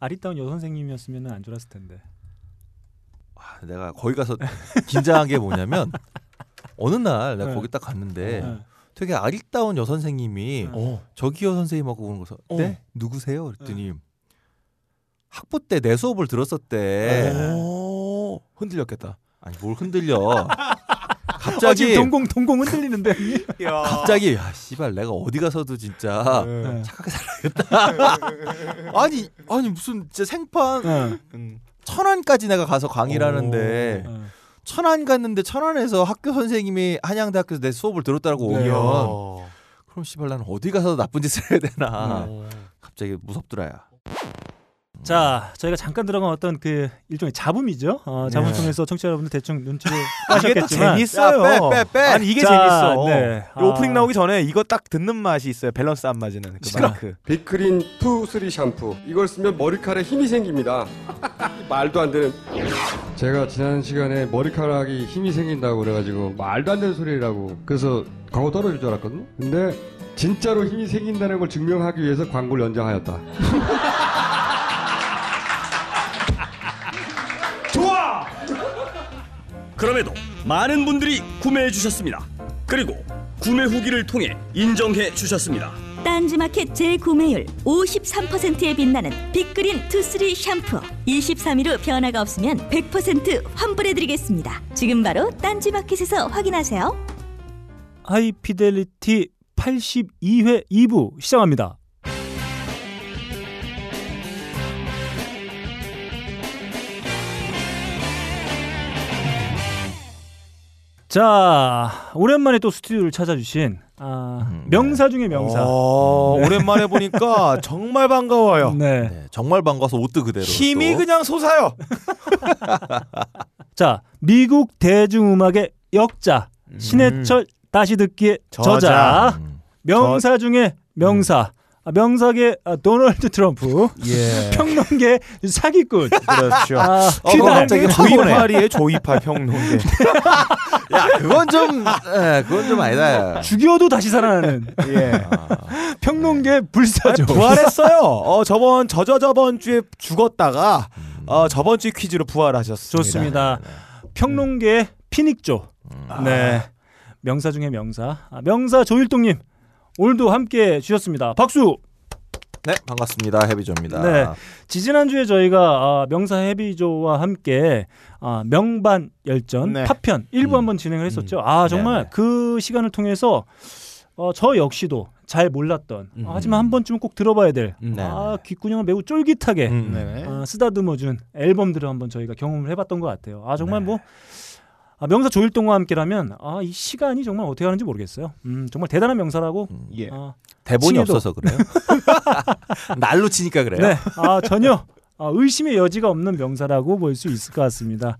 아리따운 여 선생님이었으면 안 좋았을 텐데. 아, 내가 거기 가서 긴장한 게 뭐냐면 어느 날 내가 네. 거기 딱 갔는데 네. 되게 아리따운 여 선생님이 네. 어. 저기요 선생님하고 오는 거서 어. 네 누구세요? 그랬더니 학부 때 내 수업을 들었었대. 네. 오, 흔들렸겠다. 아니 뭘 흔들려? 어, 갑자기 지금 동공 동공 흔들리는데. 갑자기 야 씨발 내가 어디 가서도 진짜 네. 착하게 살아야겠다. 아니 아니 무슨 진짜 생판 네. 음. 천안까지 내가 가서 강의를 오. 하는데 네. 천안 갔는데 천안에서 학교 선생님이 한양대학교에서 내 수업을 들었다고 네. 오면 어. 그럼 씨발 나는 어디 가서 나쁜 짓을 해야 되나 어. 갑자기 무섭더라야. 자, 저희가 잠깐 들어간 어떤 그 일종의 잡음이죠. 어, 잡음 네. 통해서 청취자 여러분들 대충 눈치를 이게 또 까셨겠지만 재밌어요. 야, 빼, 빼, 빼. 아니 이게 자, 재밌어. 네. 이 오프닝 아. 나오기 전에 이거 딱 듣는 맛이 있어요. 밸런스 안 맞는 그 시끄러. 마이크. 빅그린 투 쓰리 샴푸 이걸 쓰면 머리카락에 힘이 생깁니다 말도 안 되는 제가 지난 시간에 머리카락이 힘이 생긴다고 그래가지고 말도 안 되는 소리라고 그래서 광고 떨어질 줄 알았거든요 근데 진짜로 힘이 생긴다는 걸 증명하기 위해서 광고를 연장하였다 그럼에도 많은 분들이 구매해 주셨습니다. 그리고 구매 후기를 통해 인정해 주셨습니다. 딴지마켓 재구매율 53%에 빛나는 빅그린 투쓰리 샴푸 23일 후 변화가 없으면 100% 환불해드리겠습니다 지금 바로 딴지마켓에서 확인하세요 하이피델리티 82회 2부 시작합니다. 자, 오랜만에 또 스튜디오를 찾아주신 아, 음, 명사 중의 명사. 어, 네. 오랜만에 보니까 정말 반가워요. 네. 네, 정말 반가워서 옷도 그대로. 힘이 또. 그냥 솟아요. 자, 미국 대중음악의 역자 신해철 다시 듣기의 저자, 저자. 음. 명사 중의 명사 아, 명사계 아, 도널드 트럼프 예. 평론계 사기꾼 그렇죠. 아, 어, 그 갑자기. 조이팔이에요. 조이팔 평론계. 야 그건 좀, 에, 그건 좀 아니다. 죽여도 다시 살아나는 예. 평론계 불사조. 부활했어요. 어 저번 저저 저번 주에 죽었다가 어 저번 주 퀴즈로 부활하셨습니다. 좋습니다. 평론계 피닉조. 음. 네. 명사 중의 명사. 아, 명사 조일동님 오늘도 함께 주셨습니다. 박수. 네 반갑습니다 해비조입니다. 네. 지지난주에 저희가 아, 명사 해비조와 함께 아, 명반 열전 네. 파편 일부 음. 한번 진행을 했었죠. 아 정말 네네. 그 시간을 통해서 어, 저 역시도 잘 몰랐던 음. 아, 하지만 한 번쯤은 꼭 들어봐야 될 음. 아, 귓구녕을 매우 쫄깃하게 음. 아, 쓰다듬어준 앨범들을 한번 저희가 경험을 해봤던 것 같아요. 아 정말 네. 뭐 아, 명사 조일동과 함께라면 아, 이 시간이 정말 어떻게 하는지 모르겠어요. 음, 정말 대단한 명사라고. 음. 예. 아, 대본이 칭해도. 없어서 그래요. 날로 치니까 그래요. 네, 아, 전혀 아, 의심의 여지가 없는 명사라고 볼 수 있을 것 같습니다.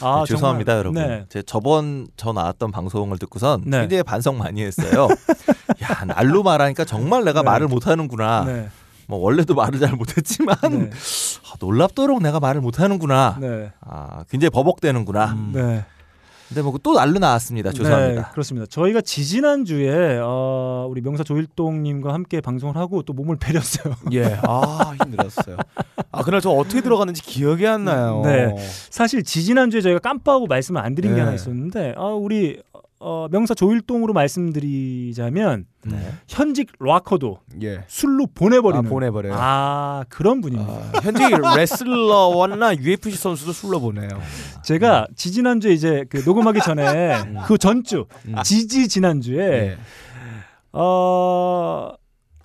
아, 네, 죄송합니다 정말, 여러분. 네. 제 저번 저 나왔던 방송을 듣고선 네. 굉장히 반성 많이 했어요. 야 날로 말하니까 정말 내가 네. 말을 못하는구나. 네, 뭐 원래도 말을 잘 못했지만 네, 아, 놀랍도록 내가 말을 못하는구나. 네, 아 굉장히 버벅대는구나. 음. 네. 근데 뭐또 날로 나왔습니다. 네, 죄송합니다. 그렇습니다. 저희가 지지난 주에 어, 우리 명사 조일동님과 함께 방송을 하고 또 몸을 베렸어요. 예. 아 힘들었어요. 아 그날 저 어떻게 들어갔는지 기억이 안 나요. 네. 사실 지지난 주에 저희가 깜빡하고 말씀을 안 드린 게 네. 하나 있었는데, 아, 우리 어, 명사 조일동으로 말씀드리자면 네. 현직 락커도 예. 술로 보내버리는 아, 보내버려요. 아, 그런 분입니다. 아, 현직 레슬러나 UFC 선수도 술로 보내요. 제가 지지난주에 이제 그 녹음하기 전에 그 전주 음. 지지 지난주에 예. 어.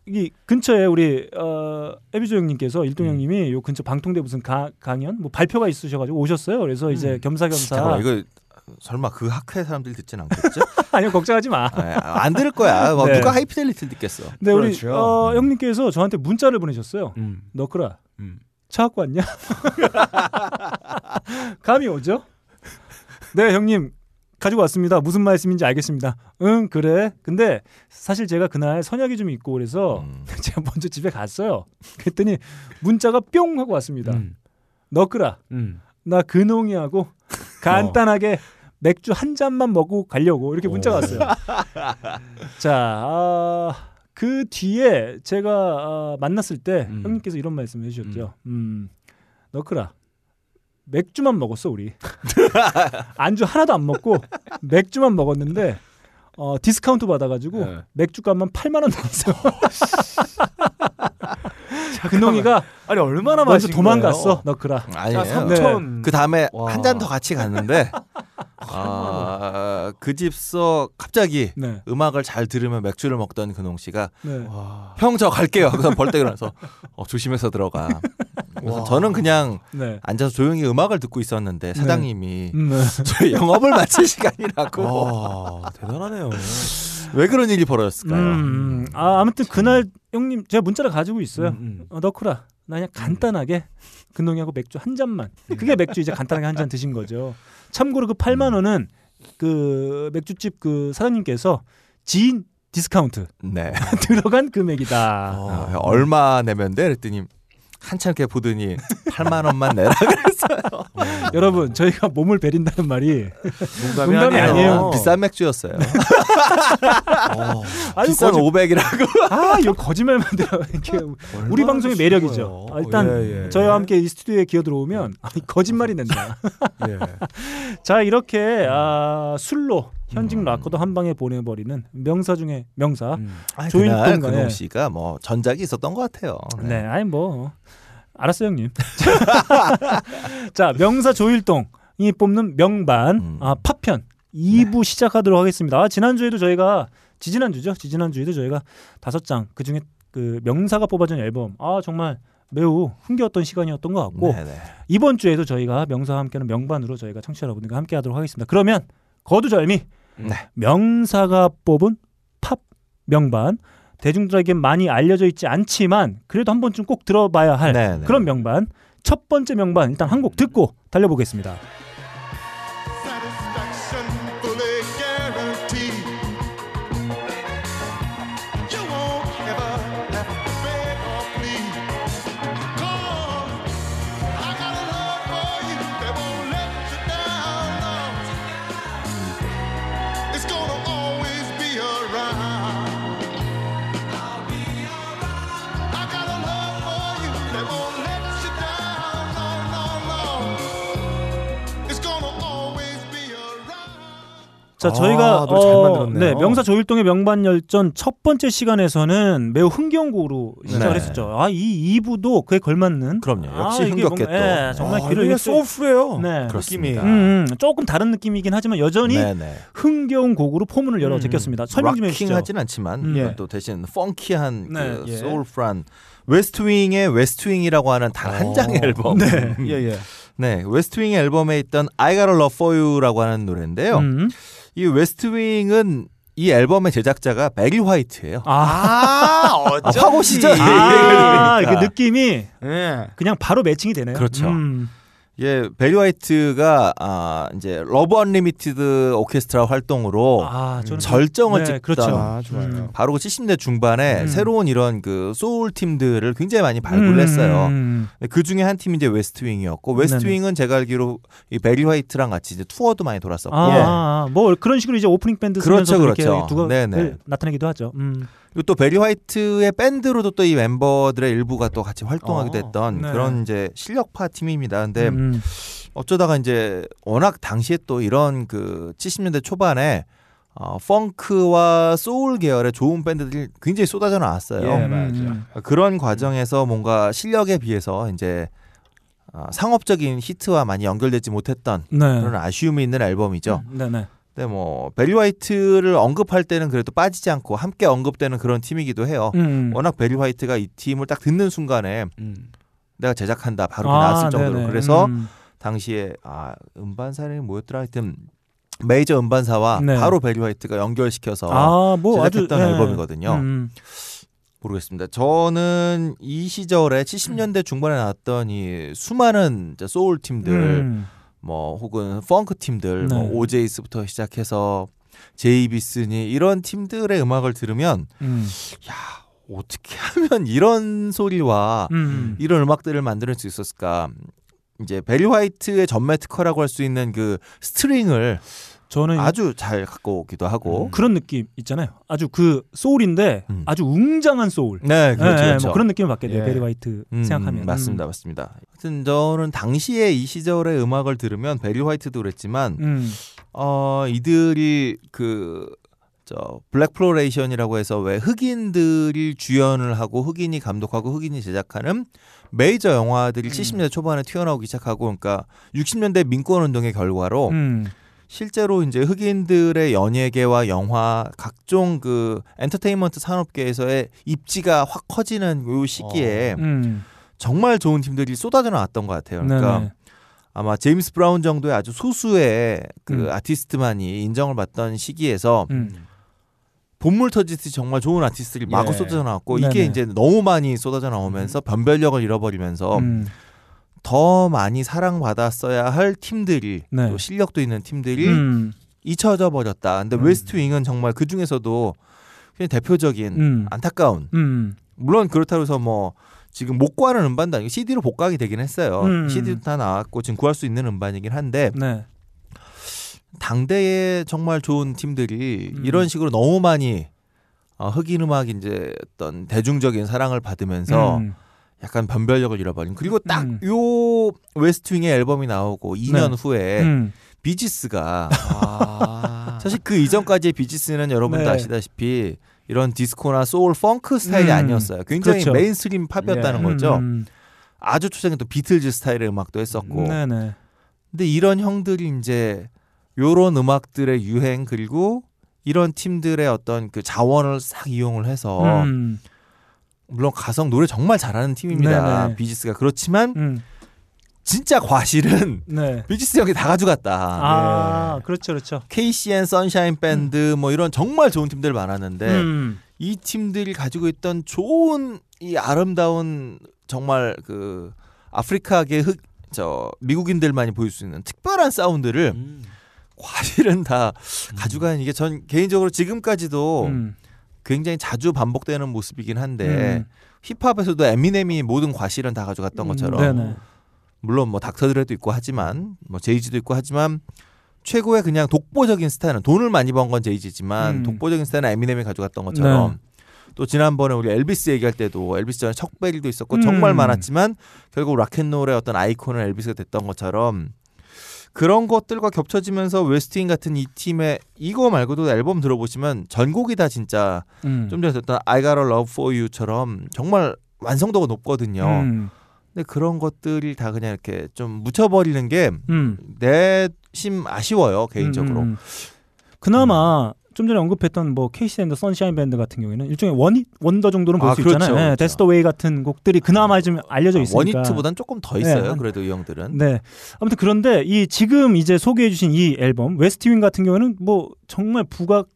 이 근처에 우리 어 에비조 형님께서 일동 음. 형님이 요 근처 방통대 무슨 가, 강연 뭐 발표가 있으셔가지고 오셨어요. 그래서 이제 음. 겸사겸사 이거 설마 그 학회 사람들이 듣진 않겠죠? 아니요 걱정하지 마. 아, 안 들을 거야. 뭐 네. 누가 하이피델리티를 듣겠어. 네 우리 그렇죠. 어, 음. 형님께서 저한테 문자를 보내셨어요. 음. 너크라 음. 차 갖고 왔냐? 감이 오죠? 네 형님 가지고 왔습니다. 무슨 말씀인지 알겠습니다. 응 그래. 근데 사실 제가 그날 선약이 좀 있고 그래서 음. 제가 먼저 집에 갔어요. 그랬더니 문자가 뿅 하고 왔습니다. 음. 너크라 음. 나 근홍이하고 간단하게 맥주 한 잔만 먹고 가려고 이렇게 문자가 왔어요. 자, 아, 그 뒤에 제가 아, 만났을 때 음. 형님께서 이런 말씀을 해주셨죠. 음, 너크라 맥주만 먹었어 우리 안주 하나도 안 먹고 맥주만 먹었는데 어, 디스카운트 받아가지고 네. 맥주값만 8만 원 나왔어요. 근홍이가 아니 얼마나 먼저 마신 도망갔어? 너크라. 아니에요. 자, 네. 3천. 그 다음에 와. 한잔 더 같이 갔는데 아, 그 집서 갑자기 네, 음악을 잘 들으며 맥주를 먹던 근홍 씨가 네. 와. 형저 갈게요. 그래서 벌떡 일어나서 어, 조심해서 들어가. 그래서. 저는 그냥 네. 앉아서 조용히 음악을 듣고 있었는데 사장님이 음, 네. 저희 영업을 마칠 시간이라고 와 대단하네요. 왜 그런 일이 벌어졌을까요? 음, 아, 아무튼 그날 형님 제가 문자를 가지고 있어요. 음, 음. 어, 너크라 나 그냥 간단하게 근홍이하고 맥주 한 잔만. 그게 맥주 이제 간단하게 한 잔 드신 거죠. 참고로 그 8만 원은 그 맥주집 그 사장님께서 지인 디스카운트 네. 들어간 금액이다. 어, 얼마 내면 돼? 그랬더니 한참 이렇게 보더니 8만 원만 내라. 여러분 저희가 몸을 베린다는 말이 농담이, 농담이 아니에요. 비싼 맥주였어요. 어, 아유 비싼 거짓, 500이라고. 아 이거 거짓말만 들어 이렇게 우리 방송의 매력이죠. 아, 일단 예, 예. 저희와 함께 이 스튜디오에 기어 들어오면 아니, 거짓말이 된다. 예. 자 이렇게 아, 술로 현직 락커도 한 방에 보내버리는 명사 중에 명사. 음. 아니, 그날 간에. 근홍 씨가 뭐 전작이 있었던 것 같아요. 네, 아니 뭐 알았어요 형님. 자 명사 조일동이 뽑는 명반 음. 아, 파편 2부 시작하도록 하겠습니다. 아, 지난주에도 저희가 지지난주죠. 지지난주에도 저희가 다섯 장 그 중에 그 명사가 뽑아준 앨범 아 정말 매우 흥겨웠던 시간이었던 것 같고 네네. 이번 주에도 저희가 명사와 함께하는 명반으로 저희가 청취자 여러분들과 함께 하도록 하겠습니다. 그러면 거두절미 네. 명사가 뽑은 팝 명반 대중들에게 많이 알려져 있지 않지만 그래도 한 번쯤 꼭 들어봐야 할 네네. 그런 명반 첫 번째 명반 일단 한 곡 듣고 달려보겠습니다. 자, 아, 저희가 잘 만들었네요. 네, 명사 조일동의 명반 열전 첫 번째 시간에서는 매우 흥겨운 곡으로 시작을 네. 했었죠. 아, 이 2부도 그에 걸맞는 그럼요. 역시 아, 흥겹게 뭔가- 또. 예, 정말 아, 귀를 soulful해요. 네. 그렇습니다. 음, 음, 조금 다른 느낌이긴 하지만 여전히 네네. 흥겨운 곡으로 포문을 열어 음, 제꼈습니다. 설명 좀 해 주시죠. rocking하진 않지만 음. 또 예. 또 대신 funky한 네, 그 예. soulful한 웨스트윙의 웨스트윙이라고 하는 단한 어. 장의 앨범. 네. 예, 예. 네, 웨스트윙의 앨범에 있던 I Got a Love for You라고 하는 노래인데요. 음. 이 웨스트윙은 이 앨범의 제작자가 베리 화이트예요. 아, 아, 어쩐지. 화보시죠? 아, 그러니까. 그 느낌이 예. 그냥 바로 matching이 되네요. 그렇죠. 음. 예, 베리 화이트가 아, 이제 러브 언리미티드 오케스트라 활동으로 아, 저는 절정을 네, 찍던 그렇죠. 아, 좋아요. 음. 바로 그 70대 중반에 음. 새로운 이런 그 소울 팀들을 굉장히 많이 발굴했어요. 음. 그 중에 한 팀이 이제 웨스트윙이었고 웨스트윙은 제가 알기로 이 베리 화이트랑 같이 이제 투어도 많이 돌았었고 아, 예. 아, 아, 뭐 그런 식으로 이제 오프닝 밴드 그렇죠, 그렇죠. 두각을 네네. 나타내기도 하죠. 음. 그리고 또 베리 화이트의 밴드로도 또 이 멤버들의 일부가 또 같이 활동하게 어, 됐던 네. 그런 이제 실력파 팀입니다. 근데 음. 어쩌다가 이제 워낙 당시에 또 이런 그 70년대 초반에 어, 펑크와 소울 계열의 좋은 밴드들이 굉장히 쏟아져 나왔어요. 예, 음. 맞아. 그런 과정에서 뭔가 실력에 비해서 이제 어, 상업적인 히트와 많이 연결되지 못했던 네. 그런 아쉬움이 있는 앨범이죠. 네, 네. 근데 뭐 베리 화이트를 언급할 때는 그래도 빠지지 않고 함께 언급되는 그런 팀이기도 해요. 음. 워낙 베리 화이트가 이 팀을 딱 듣는 순간에 음. 내가 제작한다 바로 아, 나왔을 정도로 네네. 그래서 음. 당시에 아 음반사를 뭐였더라 하여튼 메이저 음반사와 네. 바로 베리 화이트가 연결시켜서 아, 뭐 아주 제작했던 네. 앨범이거든요. 음. 모르겠습니다. 저는 이 시절에 70년대 중반에 나왔던 이 수많은 소울 팀들 음. 뭐 혹은 펑크 팀들 네. 뭐 오제이스부터 시작해서 제이비스니 이런 팀들의 음악을 들으면 음. 야 어떻게 하면 이런 소리와 음. 이런 음악들을 만들 수 있었을까? 이제 베리 화이트의 전매 특허라고 할 수 있는 그 string을 저는 아주 잘 갖고 오기도 하고. 그런 느낌 있잖아요. 아주 그 소울인데 음. 아주 웅장한 소울. 네, 그렇죠. 예, 예, 그렇죠. 뭐 그런 느낌을 받게 돼요. 예. 베리 화이트 음, 생각하면. 맞습니다, 맞습니다. 하여튼 저는 당시에 이 시절의 음악을 들으면 베리 화이트도 그랬지만 음. 어 이들이 그 저 blaxploitation이라고 해서 왜 흑인들이 주연을 하고 흑인이 감독하고 흑인이 제작하는 메이저 영화들이 70년대 초반에 튀어나오기 시작하고 그러니까 60년대 민권 운동의 결과로 음. 실제로 이제 흑인들의 연예계와 영화 각종 그 엔터테인먼트 산업계에서의 입지가 확 커지는 요 시기에 음. 정말 좋은 팀들이 쏟아져 나왔던 것 같아요. 그러니까 네네. 아마 제임스 브라운 정도의 아주 소수의 그 음. 아티스트만이 인정을 받던 시기에서 음. 본물 터지듯이 정말 좋은 아티스트들이 마구 예. 쏟아져 나왔고 네네. 이게 이제 너무 많이 쏟아져 나오면서 변별력을 잃어버리면서 음. 더 많이 사랑받았어야 할 팀들이 네. 또 실력도 있는 팀들이 음. 잊혀져 버렸다. 근데 음. 웨스트 윙은 정말 그 중에서도 그냥 대표적인 음. 안타까운 음. 물론 그렇다고 해서 뭐 지금 못 구하는 음반도 아니고 CD로 복각이 되긴 했어요. 음. CD도 다 나왔고 지금 구할 수 있는 음반이긴 한데 네. 당대에 정말 좋은 팀들이 음. 이런 식으로 너무 많이 어, 흑인 음악 이제 어떤 대중적인 사랑을 받으면서 음. 약간 변별력을 잃어버린 그리고 딱 음. 요 웨스트윙의 앨범이 나오고 2년 네. 후에 음. 비지스가 아. 사실 그 이전까지의 비지스는 여러분도 네. 아시다시피 이런 디스코나 소울, 펑크 스타일이 음. 아니었어요. 굉장히 그렇죠. mainstream 팝이었다는 예. 거죠. 음. 아주 초창기 또 비틀즈 스타일의 음악도 했었고. 네네. 근데 이런 형들이 이제 요런 음악들의 유행 그리고 이런 팀들의 어떤 그 자원을 싹 이용을 해서 음. 물론 가성 노래 정말 잘하는 팀입니다. 네네. 비지스가 그렇지만 음. 진짜 과실은 네. 비지스 형이 다 가져갔다. 아, 그렇죠, 그렇죠. KCN 선샤인 밴드 뭐 이런 정말 좋은 팀들 많았는데 음. 이 팀들이 가지고 있던 좋은 이 아름다운 정말 그 아프리카계 흑 저 미국인들만이 보일 수 있는 특별한 사운드를 음. 과실은 다 가져가는 이게 전 개인적으로 지금까지도 음. 굉장히 자주 반복되는 모습이긴 한데 음. 힙합에서도 에미넴이 모든 과실은 다 가져갔던 것처럼 네네. 물론 뭐 닥터드레도 있고 하지만 뭐 제이지도 있고 하지만 최고의 그냥 독보적인 스타일은 돈을 많이 번 건 제이지지만 음. 독보적인 스타일은 에미넴이 가져갔던 것처럼 네. 또 지난번에 우리 엘비스 얘기할 때도 엘비스 전에 척베리도 있었고 음. 정말 많았지만 결국 락앤롤의 어떤 아이콘은 엘비스가 됐던 것처럼 그런 것들과 겹쳐지면서 웨스트윙 같은 이 팀의 이거 말고도 앨범 들어보시면 전곡이 다 진짜 음. 좀 전에 듣던 I Got a Love for You처럼 정말 완성도가 높거든요. 음. 근데 그런 것들이 다 그냥 이렇게 좀 묻혀버리는 게 음. 내심 아쉬워요 개인적으로. 음, 음. 그나마 좀 전에 언급했던 뭐 KC and the Sunshine Band 같은 경우에는 일종의 one wonder 정도는 볼 아, 수 그렇죠, 있잖아요. 네, 그렇죠. That's the Way 같은 곡들이 그나마 좀 알려져 있으니까. one hit보단 조금 더 있어요. 네, 한- 그래도 이 형들은. 네. 아무튼 그런데 이 지금 이제 소개해 주신 이 앨범 웨스트 윙 같은 경우에는 뭐 정말 부각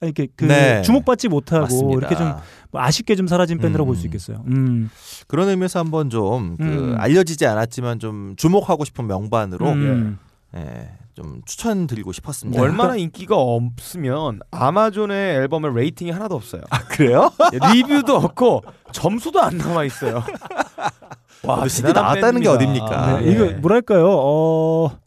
이렇게 그 네. 주목받지 못하고 맞습니다. 이렇게 좀뭐 아쉽게 좀 사라진 밴드라고 볼수 음. 있겠어요. 음. 그런 의미에서 한번 좀그 음. 알려지지 않았지만 좀 주목하고 싶은 명반으로 음. 예, 좀 추천드리고 싶었습니다. 뭐 얼마나 인기가 없으면 아마존의 앨범의 레이팅이 하나도 없어요. 아, 그래요? 리뷰도 없고 점수도 안 남아 있어요. 와, 그 CD 나왔다는 게. 어딥니까? 네, 예. 이거 뭐랄까요? 어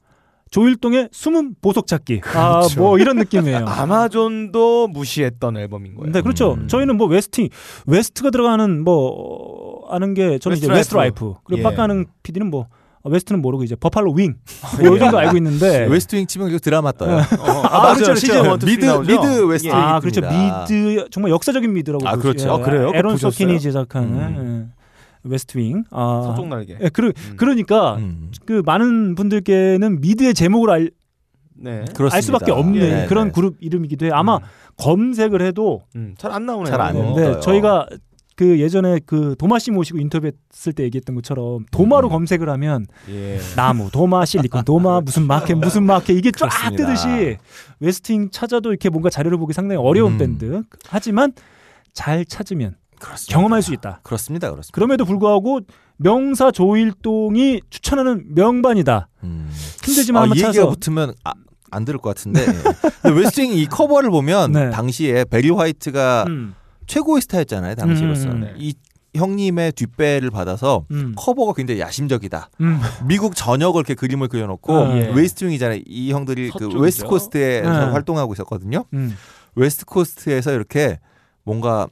조일동의 숨은 보석 찾기. 아, 그렇죠. 뭐 이런 느낌이에요. 아마존도 무시했던 앨범인 거예요. 네, 그렇죠. 음. 저희는 뭐 웨스트윙 웨스트가 들어가는 뭐 어, 아는 게 저는 이제 웨스트 웨스트 라이프. 그리고 예. 빡가는 PD는 뭐 어, 웨스트는 모르고 이제 버팔로 윙. 뭐이 정도 알고 있는데. 웨스트 윙 치면 계속 드라마 떠요. 어, 아, 맞아요. 그렇죠, 시즌 그렇죠. 1, 2, 3 미드 나오죠? 미드 웨스트 윙 아, 그렇죠. 미드 정말 역사적인 미드라고 아, 그렇죠. 예, 아, 그래요? 에런? 소킨이 제작한 음. 예, 웨스트윙. 아. 서쪽 날개. 예, 그러, 음. 그러니까 음. 그 많은 분들께는 미드의 제목을 알, 네. 그렇습니다. 알 수밖에 없는 예, 그런 네. 그룹 이름이기도 해요. 아마 검색을 해도 음, 잘안 나오네요. 잘안. 떠요. 네, 저희가 그 예전에 그 도마 씨 모시고 인터뷰했을 때 얘기했던 것처럼 도마로 음. 검색을 하면 예. 나무, 도마, 실리콘, 도마 무슨 마켓 무슨 마켓 이게 쫙 그렇습니다. 뜨듯이 웨스트윙 찾아도 이렇게 뭔가 자료를 보기 상당히 어려운 음. 밴드. 하지만 잘 찾으면 그렇습니다. 경험할 수 있다. 그렇습니다. 그렇습니다. 그럼에도 불구하고 명사 조일동이 추천하는 명반이다. 음. 힘들지만 아, 한번 이 얘기가 찾아서 붙으면 아, 안 들을 것 같은데 웨스트윙 이 커버를 보면 네. 당시에 배리 화이트가 음. 최고의 스타였잖아요 당시로서 음, 네. 이 형님의 뒷배를 받아서 음. 커버가 굉장히 야심적이다. 음. 미국 전역을 이렇게 그림을 그려놓고 아, 예. 웨스트윙이잖아요. 이 형들이 그 서쪽이죠. West Coast에서 네. 활동하고 있었거든요. 음. West Coast에서 이렇게 뭔가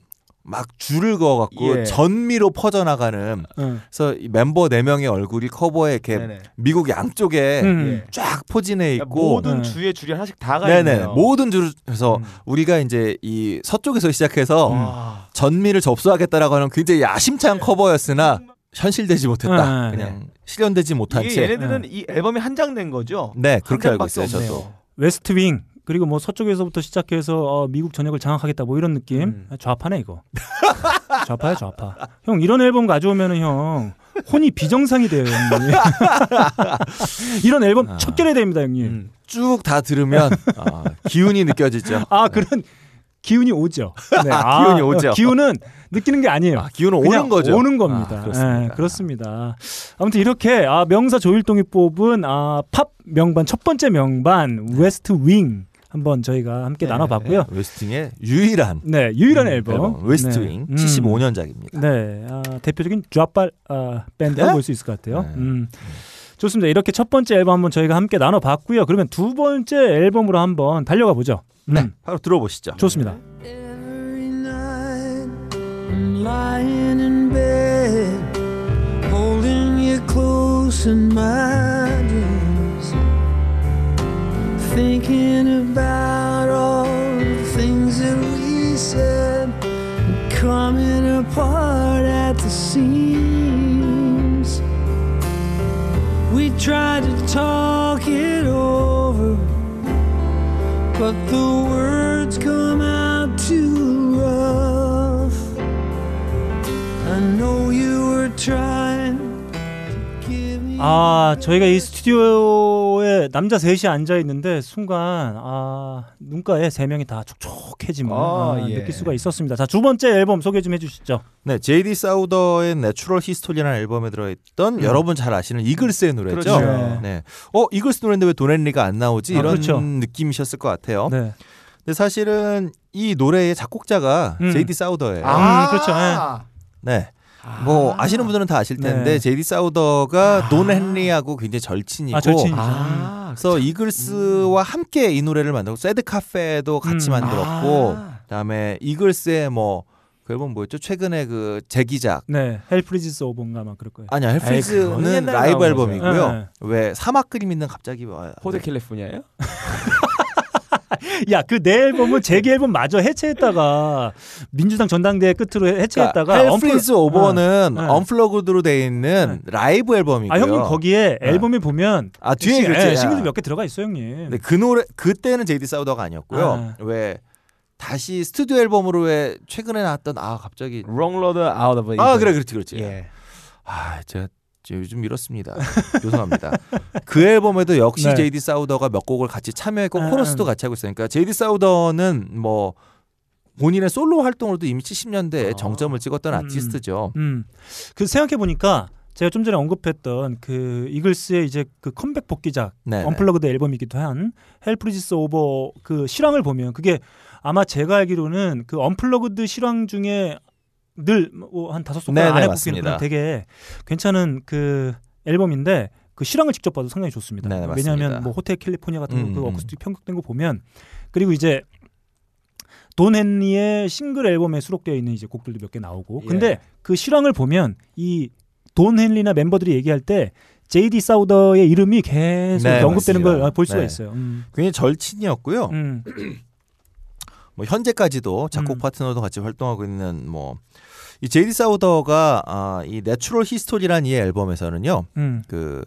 막 줄을 그어갖고 예. 전미로 퍼져나가는 음. 그래서 이 멤버 네 명의 얼굴이 커버에 이렇게 네네. 미국 양쪽에 음. 예. 쫙 포진해 그러니까 있고 모든 네. 주에 줄이 하나씩 다가 네네 있네요. 모든 줄에서 음. 우리가 이제 이 서쪽에서 시작해서 와. 전미를 접수하겠다라고 하는 굉장히 야심찬 커버였으나 현실되지 못했다. 네. 그냥 실현되지 못한 이게 채. 얘네들은 이 앨범이 한 장 낸 거죠? 네 그렇게 한 알고 있어요. 없네요. 저도. 웨스트윙 그리고 뭐 서쪽에서부터 시작해서 어, 미국 전역을 장악하겠다 뭐 이런 느낌 음. 좌파네 이거 좌파야 좌파 형 이런 앨범 가져오면은 형 혼이 비정상이 돼요 형님 이런 앨범 아. 첫 결에 됩니다 형님 음. 쭉다 들으면 아, 기운이 느껴지죠. 아 그런 기운이 오죠 네. 기운이 오죠. 어, 기운은 느끼는 게 아니에요 아, 기운은 오는 거죠. 오는 겁니다. 아, 그렇습니다. 예, 그렇습니다. 아무튼 이렇게 아, 명사 조일동이 뽑은 아, 팝 명반 첫 번째 명반 웨스트 윙 한번 저희가 함께 네. 나눠봤고요. 웨스트윙의 유일한 네, 유일한 음, 앨범, 웨스트윙 네. 음. 75년작입니다. 네, 아, 대표적인 좌빨 아, 밴드라고 네? 볼수 있을 것 같아요. 네. 음. 좋습니다. 이렇게 첫 번째 앨범 한번 저희가 함께 나눠봤고요. 그러면 두 번째 앨범으로 한번 달려가 보죠. 음, 네, 바로 들어보시죠. 좋습니다. Thinking about all the things that we said, coming apart at the seams. We tried to talk it over. But the words come out too rough. I know you were trying. 아, 저희가 이 스튜디오에 남자 셋이 앉아 있는데 순간 아, 눈가에 세 명이 다 촉촉해짐을 아, 아, 예. 느낄 수가 있었습니다. 자, 두 번째 앨범 소개 좀 해주시죠. 네, 제이디 사우더의 Natural History라는 앨범에 들어있던 음. 여러분 잘 아시는 이글스의 노래죠. 그렇죠. 네. 어, 이글스 노래인데 왜 돈 헨리가 안 나오지? 아, 이런 그렇죠. 느낌이셨을 것 같아요. 네. 근데 사실은 이 노래의 작곡자가 음. 제이디 사우더예요. 아, 그렇죠. 네. 뭐 아시는 분들은 다 아실 텐데 네. 제이디 사우더가 돈 헨리하고 굉장히 절친이고 아, 절친이죠. 아, 그래서 이글스와 함께 이 노래를 만들고 Sad Cafe도 같이 음. 만들었고 아. 그다음에 이글스의 뭐 그 앨범 뭐였죠? 최근에 그 재기작 네, Hell Freezes Over인가 막 그럴 거예요. 아니야 Hell Freezes는 라이브 앨범이고요. 네. 왜 사막 그림 있는 갑자기 와 호텔 캘리포니아예요? 야, 그 내 앨범은 재기 앨범 마저 해체했다가 민주당 전당대회 끝으로 해체했다가 그러니까 오버는 네. 언플러그드로 돼 있는 라이브 앨범이고요. 아, 형님 거기에 네. 앨범에 보면 아, 뒤에 싱- 그렇지. 예, 싱글도 몇 개 들어가 있어요, 형님. 근데 그 노래 그때는 제이디 사우더가 아니었고요. 아. 왜 다시 스튜디오 앨범으로 왜 최근에 나왔던 아 갑자기 Wrong Load Out of 아 그래 그렇지 그렇지. 예. 아 제가 요즘 이렇습니다. 죄송합니다. 그 앨범에도 역시 네. 제이디 사우더가 몇 곡을 같이 참여했고 아, 코러스도 아. 같이 하고 있으니까 제이디 사우더는 뭐 본인의 솔로 활동으로도 이미 70년대에 아. 정점을 찍었던 음. 아티스트죠. 음. 그 생각해 보니까 제가 좀 전에 언급했던 그 이글스의 이제 그 컴백 복귀작 네. unplugged 앨범이기도 한 Hell Freezes Over 그 실황을 보면 그게 아마 제가 알기로는 그 unplugged 실황 중에 늘 한 다섯 네, 손가락 네, 안에 맞습니다. 꼽히는 그런 되게 괜찮은 그 앨범인데 그 실황을 직접 봐도 상당히 좋습니다. 네, 네, 맞습니다. 왜냐하면 뭐 호텔 캘리포니아 같은 거 음, 그 음. 어쿠스틱 편곡된 거 보면 그리고 이제 돈 헨리의 싱글 앨범에 수록되어 있는 이제 곡들도 몇 개 나오고 예. 근데 그 실황을 보면 이 돈 헨리나 멤버들이 얘기할 때 제이디 사우더의 이름이 계속 네, 언급되는. 걸 볼 수가 네. 있어요. 음. 굉장히 절친이었고요. 음. 뭐 현재까지도 작곡 음. 파트너도 같이 활동하고 있는 뭐 이 제이디 사우더가 아, 이 Natural History라는 이 앨범에서는요. 음. 그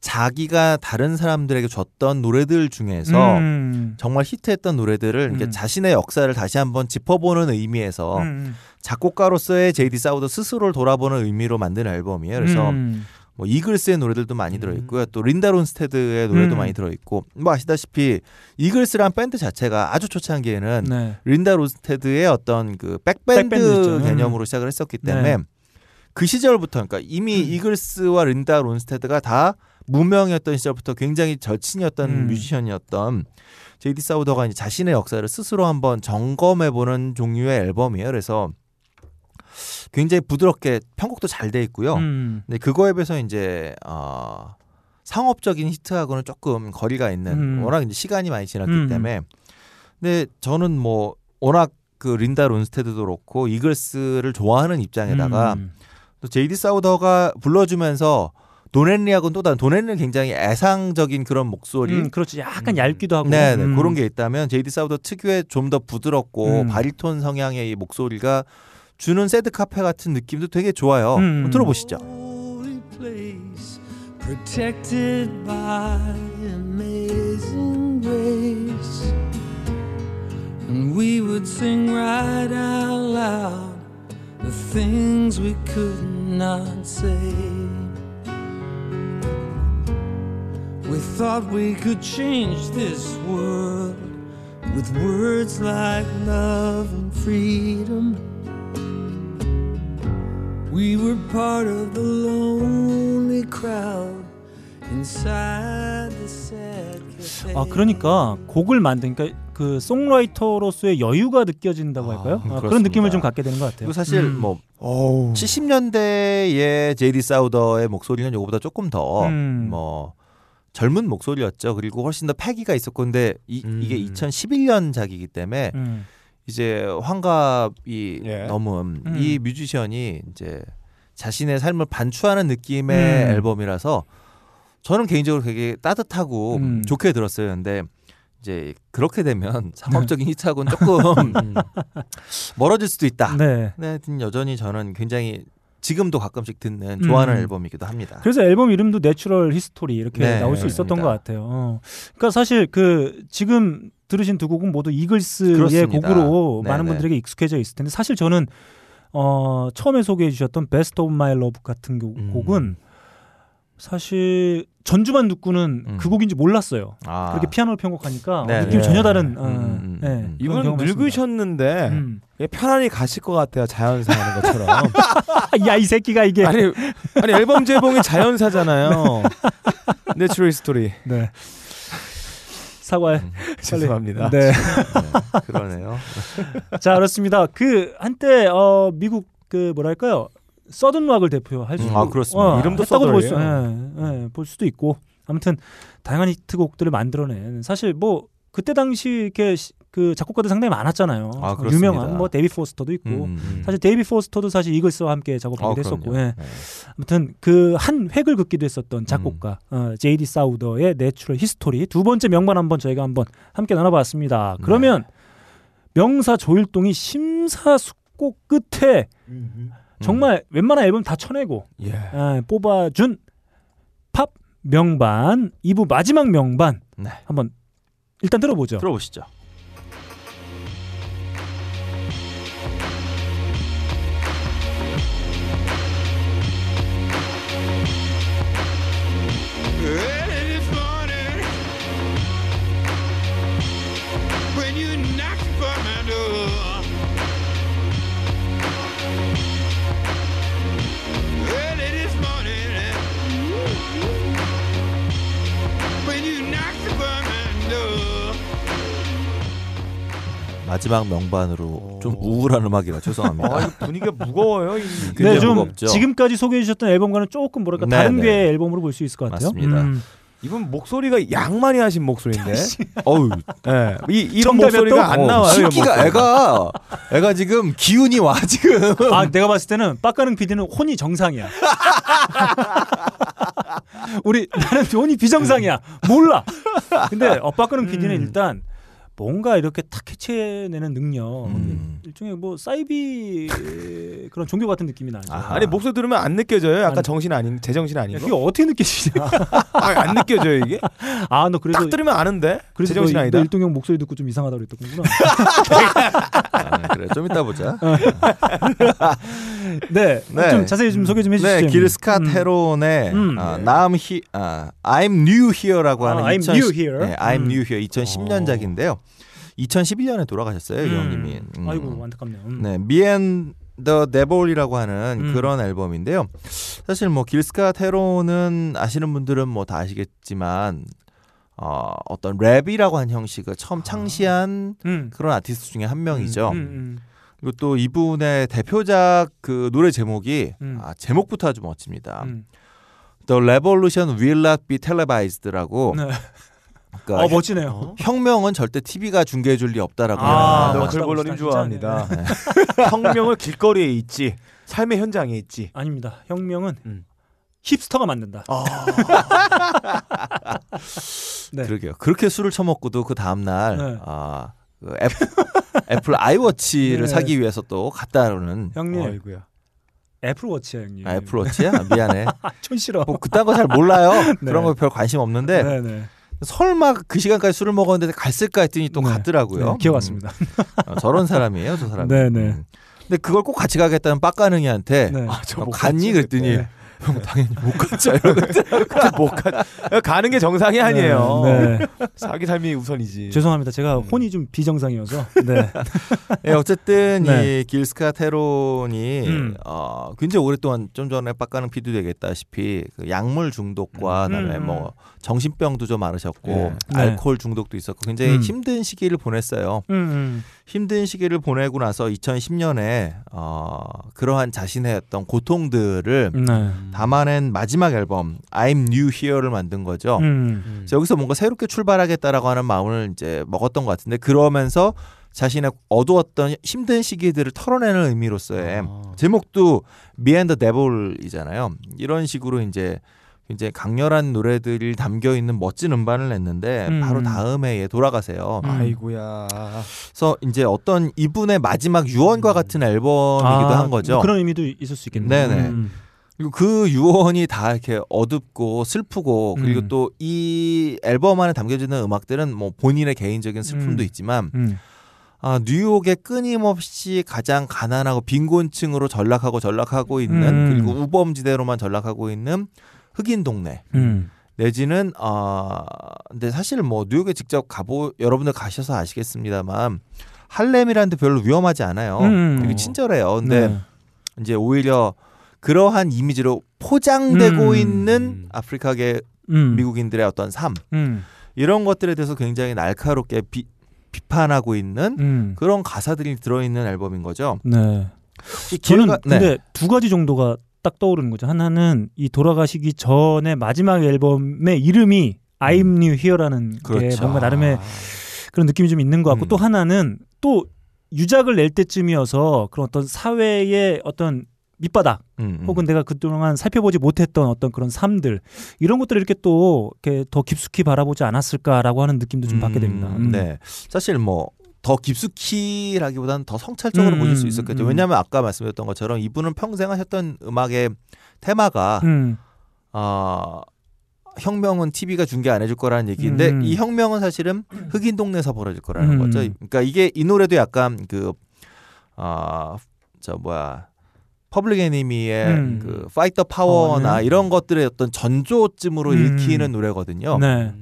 자기가 다른 사람들에게 줬던 노래들 중에서 음. 정말 히트했던 노래들을 음. 자신의 역사를 다시 한번 짚어보는 의미에서 음. 작곡가로서의 제이디 사우더 스스로를 돌아보는 의미로 만든 앨범이에요. 그래서 음. 뭐 이글스의 노래들도 많이 들어있고요. 또 린다 론스테드의 노래도 음. 많이 들어있고 뭐 아시다시피 이글스란 밴드 자체가 아주 초창기에는 네. 린다 론스테드의 어떤 그 백밴드. 음. 개념으로 시작을 했었기 때문에 네. 그 시절부터 그러니까 이미 음. 이글스와 린다 론스테드가 다 무명이었던 시절부터 굉장히 절친이었던 음. 뮤지션이었던 제이디 사우더가 이제 자신의 역사를 스스로 한번 점검해보는 종류의 앨범이에요. 그래서 굉장히 부드럽게 편곡도 잘 돼 있고요. 음. 근데 그거에 비해서 이제 어, 상업적인 히트하고는 조금 거리가 있는 음. 워낙 이제 시간이 많이 지났기 음. 때문에 근데 저는 뭐 워낙 그 린다 론스테드도 그렇고 이글스를 좋아하는 입장에다가 음. 또 제이디 사우더가 불러주면서 도넨리하고는 또 다른 도넨리는 굉장히 애상적인 그런 목소리 음, 그렇지. 약간 얇기도 하고. 네, 네. 음. 그런 게 있다면 제이디 사우더 특유의 좀 더 부드럽고 음. 바리톤 성향의 이 목소리가 주는 새드 카페 같은 느낌도 되게 좋아요. 음. 들어보시죠. Protected by amazing grace. And we would sing right out loud the things we could not say. We thought we could change this world with words like love and freedom. We were part of the lonely crowd inside the sad cafe. 아 그러니까 곡을 만든 그러니까 그 송라이터로서의 여유가 느껴진다고 아, 할까요? 아, 그런 그렇습니다. 느낌을 좀 갖게 되는 것 같아요. 사실 음. 뭐 어우. 70년대의 제이디 사우더의 목소리는 요거보다 조금 더 음. 뭐 젊은 목소리였죠. 그리고 훨씬 더 패기가 있었고 근데 이, 음. 이게 2011년 작이기 때문에 음. 이제 환갑이 예. 넘은 음. 이 뮤지션이 이제 자신의 삶을 반추하는 느낌의 음. 앨범이라서 저는 개인적으로 되게 따뜻하고 음. 좋게 들었어요. 근데 이제 그렇게 되면 상업적인 히트하고는 조금 음. 멀어질 수도 있다. 네. 근데 하여튼 여전히 저는 굉장히 지금도 가끔씩 듣는 좋아하는 음. 앨범이기도 합니다. 그래서 앨범 이름도 Natural History 이렇게 네, 나올 수 있었던 그렇습니다. 것 같아요. 어. 그러니까 사실 그 지금 들으신 두 곡은 모두 이글스의 그렇습니다. 곡으로 네, 많은 네. 분들에게 익숙해져 있을 텐데 사실 저는 어 처음에 소개해 주셨던 Best of My Love 같은 교- 음. 곡은 사실 전주만 듣고는 음. 그 곡인지 몰랐어요. 아, 그렇게 피아노를 편곡하니까 어, 네, 느낌이 네. 전혀 다른. 어, 음, 음, 네, 음. 경험을 느끼셨는데 음. 예, 편안히 가실 것 같아요. 자연사 하는 것처럼. 아, 야이 새끼가 이게. 아니 아니 앨범 제목이 자연사잖아요. Natural History. 네. 사과해. 음, 죄송합니다. 네. 네, 그러네요. 자 그렇습니다. 그 한때 어 미국 그 뭐랄까요 Southern rock을 대표할 수 음, 아, 그렇습니다. 어, 이름도 했다고도 볼 수, Southern이에요. 예, 예, 볼 수도 있고 아무튼 다양한 히트곡들을 만들어낸 사실 뭐 그때 당시 이렇게 시- 그 작곡가들 상당히 많았잖아요. 아, 그렇습니다. 유명한 뭐 데이비드 포스터도 있고 음, 음. 사실 데이비드 포스터도 사실 이글스와 함께 아, 작업하기도 했었고 그럼요. 예. 네. 아무튼 그 한 획을 긋기도 했었던 작곡가 음. 어, 제이디 사우더의 Natural History 두 번째 명반 한번 저희가 한번 함께 나눠봤습니다. 그러면 네. 명사 조일동이 심사숙고 끝에 음. 정말 웬만한 앨범 다 쳐내고 예. 아, 뽑아준 팝 명반 2부 마지막 명반 네. 한번 일단 들어보죠. 들어보시죠. 마지막 명반으로 오. 좀 우울한 음악이라 죄송합니다. 아, 분위기가 무거워요. 이- 네, 좀 무겁죠. 지금까지 소개해 주셨던 앨범과는 조금 뭐랄까 네, 다른 네. 류의 앨범으로 볼 수 있을 것 같아요. 맞습니다. 음. 이분 목소리가 양만이 하신 목소리인데. 어우, 예. 이 이런 목소리가 또? 안 어, 나와요. 신기가. 애가 애가 지금 기운이 와 지금. 아, 내가 봤을 때는 빡가능 PD는 혼이 정상이야. 우리 나는 혼이 비정상이야. 몰라. 근데 어, 빡가능 PD는 음. 일단 뭔가 이렇게 탁 캐치해내는 능력, 음. 일종의 뭐 사이비 그런 종교 같은 느낌이 나죠. 아하. 아니 목소리 들으면 안 느껴져요. 약간 아니. 정신 아닌 제정신 아닌 야, 거. 그게 어떻게 느껴지냐? 아, 안 느껴져요 이게. 아, 너 그래도 딱 들으면 아는데. 그래서 제정신 너, 아니다. 너 일동 형 목소리 듣고 좀 이상하다고 그랬더구나. 아, 그래 좀 이따 보자. 네, 네. 좀 자세히 좀 소개 좀 해주시죠. 네, 길 스캇 음. 헤론의 음. 아, I'm he, 아, I'm New Here라고 아, 하는 I'm 2010 New Here. 네, I'm 음. New Here 2010년작인데요. 2011년에 돌아가셨어요, 이 음. 형님이. 음. 아이고 안타깝네요. 음. 네, Me and the Devil이라고 하는 음. 그런 앨범인데요. 사실 뭐 길 스캇 헤론은 아시는 분들은 뭐 다 아시겠지만 어, 어떤 랩이라고 하는 형식을 처음 창시한 음. 그런 아티스트 중에 한 명이죠. 음, 음. 그리고 또 이분의 대표작 그 노래 제목이 음. 아, 제목부터 아주 멋집니다. 음. The Revolution Will Not Be Televised라고. 네. 그러니까 어 멋지네요. 혁명은 절대 TV가 중계해 줄 리 없다라고. 아, 멋지다, 좋아합니다. 네. 혁명을 길거리에 있지 삶의 현장에 있지. 아닙니다. 혁명은 음. hipster가 만든다. 아. 네. 그러게요. 그렇게 술을 처먹고도 그 다음 날 네. 아, 그 애플, 애플 아이워치를 네. 사기 위해서 또 갔다는 형님 아이고야. 애플워치야 형님. 아, 애플워치야? 아, 미안해. 촌 싫어. 뭐 그딴 거 잘 몰라요. 네. 그런 거 별 관심 없는데 네네. 설마 그 시간까지 술을 먹었는데 갔을까 했더니 또 네. 갔더라고요. 네, 기억 왔습니다. 음, 어, 저런 사람이에요, 저 사람. 네, 네. 음. 근데 그걸 꼭 같이 가겠다는 빡가능이한테 네. 아, 저못 갔니 그랬더니 네. 형 당연히 못 갔죠. 못 가. 가는 게 정상이 아니에요. 네. 네. 자기 삶이 우선이지. 죄송합니다. 제가 음. 혼이 좀 비정상이어서. 네. 예, 어쨌든 네. 이 길스카 테론이 음. 어, 굉장히 오랫동안 좀 전에 빡가는 피도 되겠다시피 그 약물 중독과 음. 그다음에 음. 뭐 정신병도 좀 많으셨고 네. 네. 알코올 중독도 있었고 굉장히 음. 힘든 시기를 보냈어요. 음, 음. 힘든 시기를 보내고 나서 2010년에 어, 그러한 자신의 어떤 고통들을 네. 담아낸 마지막 앨범 I'm New Here를 만든 거죠. 음. 그래서 여기서 뭔가 새롭게 출발하겠다라고 하는 마음을 이제 먹었던 것 같은데 그러면서 자신의 어두웠던 힘든 시기들을 털어내는 의미로서의 아. 제목도 Me and the Devil이잖아요. 이런 식으로 이제 굉장히 강렬한 노래들이 담겨 있는 멋진 음반을 냈는데 음. 바로 다음에 얘 돌아가세요. 음. 아이고야. 그래서 이제 어떤 이분의 마지막 유언과 같은 앨범이기도 아, 한 거죠. 뭐 그런 의미도 있을 수 있겠네요. 네네. 음. 그리고 그 유언이 다 이렇게 어둡고 슬프고 그리고 음. 또이 앨범 안에 담겨지는 음악들은 뭐 본인의 개인적인 슬픔도 음. 있지만 음. 아, 뉴욕의 끊임없이 가장 가난하고 빈곤층으로 전락하고 전락하고 있는 음. 그리고 우범지대로만 전락하고 있는 흑인 동네 음. 내지는 아 근데 사실 뭐 뉴욕에 직접 가보 여러분들 가셔서 아시겠습니다만 할렘이라는 데 별로 위험하지 않아요. 음. 되게 친절해요. 근데 네. 이제 오히려 그러한 이미지로 포장되고 음. 있는 아프리카계 음. 미국인들의 어떤 삶 음. 이런 것들에 대해서 굉장히 날카롭게 비, 비판하고 있는 음. 그런 가사들이 들어있는 앨범인 거죠. 네. 이 저는 기회가- 근데 네. 두 가지 정도가 딱 떠오르는 거죠. 하나는 이 돌아가시기 전에 마지막 앨범의 이름이 I'm New Here라는 게 그렇죠. 뭔가 나름의 그런 느낌이 좀 있는 것 같고 음. 또 하나는 또 유작을 낼 때쯤이어서 그런 어떤 사회의 어떤 밑바닥 음, 음. 혹은 내가 그동안 살펴보지 못했던 어떤 그런 삶들 이런 것들을 이렇게 또 이렇게 더 깊숙이 바라보지 않았을까라고 하는 느낌도 좀 받게 됩니다. 음, 음. 네. 사실 뭐 더 깊숙이라기보다는 더 성찰적으로 음, 보실 수 있었겠죠. 음. 왜냐하면 아까 말씀드렸던 것처럼 이분은 평생 하셨던 음악의 테마가 음. 어, 혁명은 TV가 중계 안 해줄 거라는 얘기인데 음. 이 혁명은 사실은 흑인 동네에서 벌어질 거라는 음. 거죠. 그러니까 이게 이 노래도 약간 그 어, 저 뭐야 퍼블릭 애니미의 음. 그 Fight the Power나 어, 네. 이런 것들의 어떤 전조쯤으로 음. 읽히는 노래거든요. 네.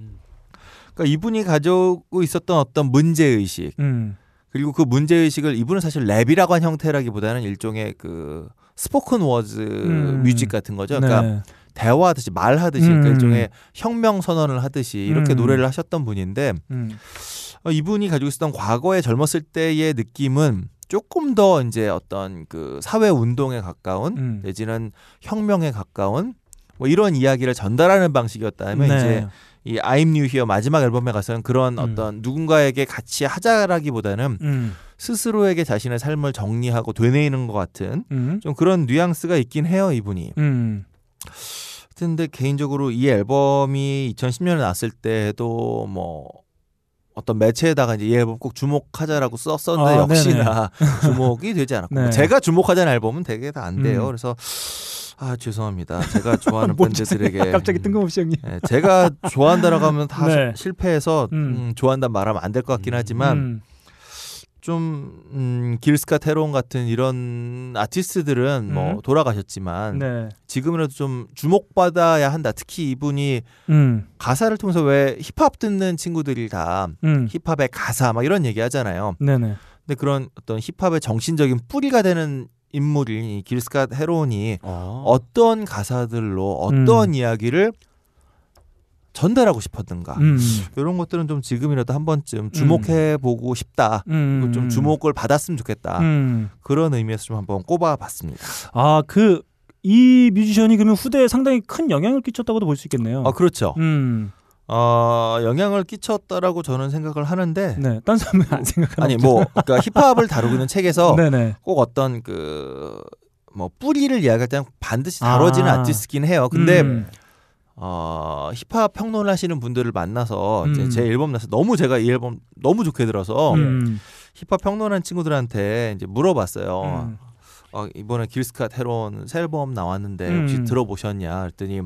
그러니까 이분이 가지고 있었던 어떤 문제 의식 음. 그리고 그 문제 의식을 이분은 사실 랩이라고 한 형태라기보다는 일종의 그 spoken words 음. music 같은 거죠. 그러니까 네. 대화하듯이 말하듯이 그러니까 음. 일종의 혁명 선언을 하듯이 이렇게 음. 노래를 하셨던 분인데 음. 어, 이분이 가지고 있었던 과거에 젊었을 때의 느낌은 조금 더 이제 어떤 그 사회 운동에 가까운 음. 내지는 혁명에 가까운 뭐 이런 이야기를 전달하는 방식이었다면 네. 이제 이 I'm New Here 마지막 앨범에 가서는 그런 음. 어떤 누군가에게 같이 하자라기보다는 음. 스스로에게 자신의 삶을 정리하고 되뇌이는 것 같은 음. 좀 그런 뉘앙스가 있긴 해요 이분이. 음. 근데 개인적으로 이 앨범이 2010년에 나왔을 때도 뭐 어떤 매체에다가 이제 이 앨범 꼭 주목하자라고 썼었는데 아, 역시나 주목이 되지 않았고 네. 제가 주목하자는 앨범은 되게 다 안 돼요. 음. 그래서 아 죄송합니다. 제가 좋아하는 뭔 밴드들에게 갑자기 뜬금없이 형님. 예, 제가 좋아한다라고 하면 다 네. 실패해서 음. 음, 좋아한다 말하면 안 될 것 같긴 하지만 음. 좀 음, 길스카 테론 같은 이런 아티스트들은 뭐 음. 돌아가셨지만 네. 지금이라도 좀 주목받아야 한다. 특히 이분이 음. 가사를 통해서 왜 힙합 듣는 친구들이 다 음. 힙합의 가사 막 이런 얘기 하잖아요. 네네. 근데 그런 어떤 힙합의 정신적인 뿌리가 되는 인물이 이 길스카 헤론이 어. 어떤 가사들로 어떤 음. 이야기를 전달하고 싶었는가 음. 이런 것들은 좀 지금이라도 한 번쯤 주목해 보고 싶다. 음. 그리고 좀 주목을 받았으면 좋겠다. 음. 그런 의미에서 좀 한번 꼽아봤습니다. 아, 그 이 뮤지션이 그러면 후대에 상당히 큰 영향을 끼쳤다고도 볼 수 있겠네요. 아 그렇죠. 음. 어, 영향을 끼쳤다라고 저는 생각을 하는데 네. 딴 사람은 안 생각하는 아니 뭐 그러니까 힙합을 다루고 있는 책에서 네네. 꼭 어떤 그 뭐 뿌리를 이야기할 때는 반드시 다뤄지는 아. 아티스트긴 해요. 근데 음. 어, 힙합 평론을 하시는 분들을 만나서 이제 음. 제 앨범 나서 너무 제가 이 앨범 너무 좋게 들어서 음. 힙합 평론한 친구들한테 이제 물어봤어요. 음. 어, 이번에 길스카 테론 새 앨범 나왔는데 혹시 음. 들어보셨냐? 그랬더니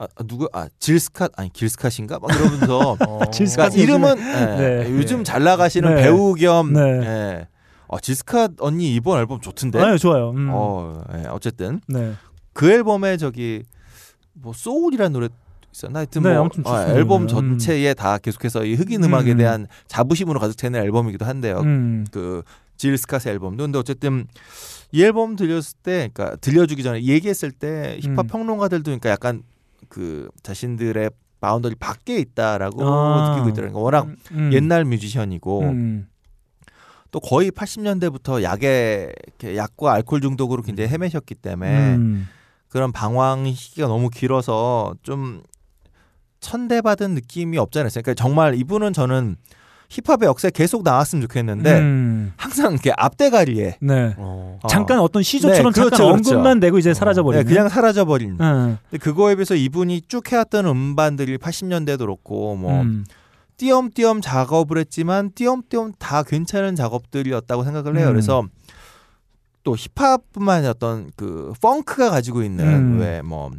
아, 아, 누구 아 질스캇 아니 길스캇인가 막 이러면서 질스캇 그러니까 이름은 예, 네. 요즘 잘 나가시는 네. 배우 겸 네. 예. 어, 질스캇 언니 이번 앨범 좋던데. 아, 좋아요. 음. 어, 예, 어쨌든 네. 그 앨범에 저기 뭐 소울이라는 노래 있었나 하여튼 네, 뭐 아무튼 아. 앨범 음. 전체에 다 계속해서 이 흑인 음악에 음. 대한 자부심으로 가득 차는 앨범이기도 한데요. 음. 그 질스캇의 앨범도 근데 어쨌든 이 앨범 들렸을 때 그러니까 들려주기 전에 얘기했을 때 힙합 음. 평론가들도 그러니까 약간 그 자신들의 boundary 밖에 있다라고 아. 느끼고 있더라고요. 워낙 음. 옛날 뮤지션이고 음. 또 거의 80년대부터 약에 약과 알코올 중독으로 굉장히 헤매셨기 때문에 음. 그런 방황 시기가 너무 길어서 좀 천대받은 느낌이 없지 않았어요. 그러니까 정말 이분은 저는 힙합의 역사에 계속 나왔으면 좋겠는데 음. 항상 이렇게 앞대가리에 네. 어. 잠깐 어떤 시조처럼 네, 그렇죠, 잠깐 그렇죠. 언급만 되고 이제 사라져 버리는. 네, 그냥 사라져버린. 응. 근데 그거에 비해서 이분이 쭉 해왔던 음반들이 80년대도 그렇고 뭐 음. 띄엄띄엄 작업을 했지만 띄엄띄엄 다 괜찮은 작업들이었다고 생각을 해요. 음. 그래서 또 힙합뿐만 아니라 어떤 그 펑크가 가지고 있는 음. 왜뭐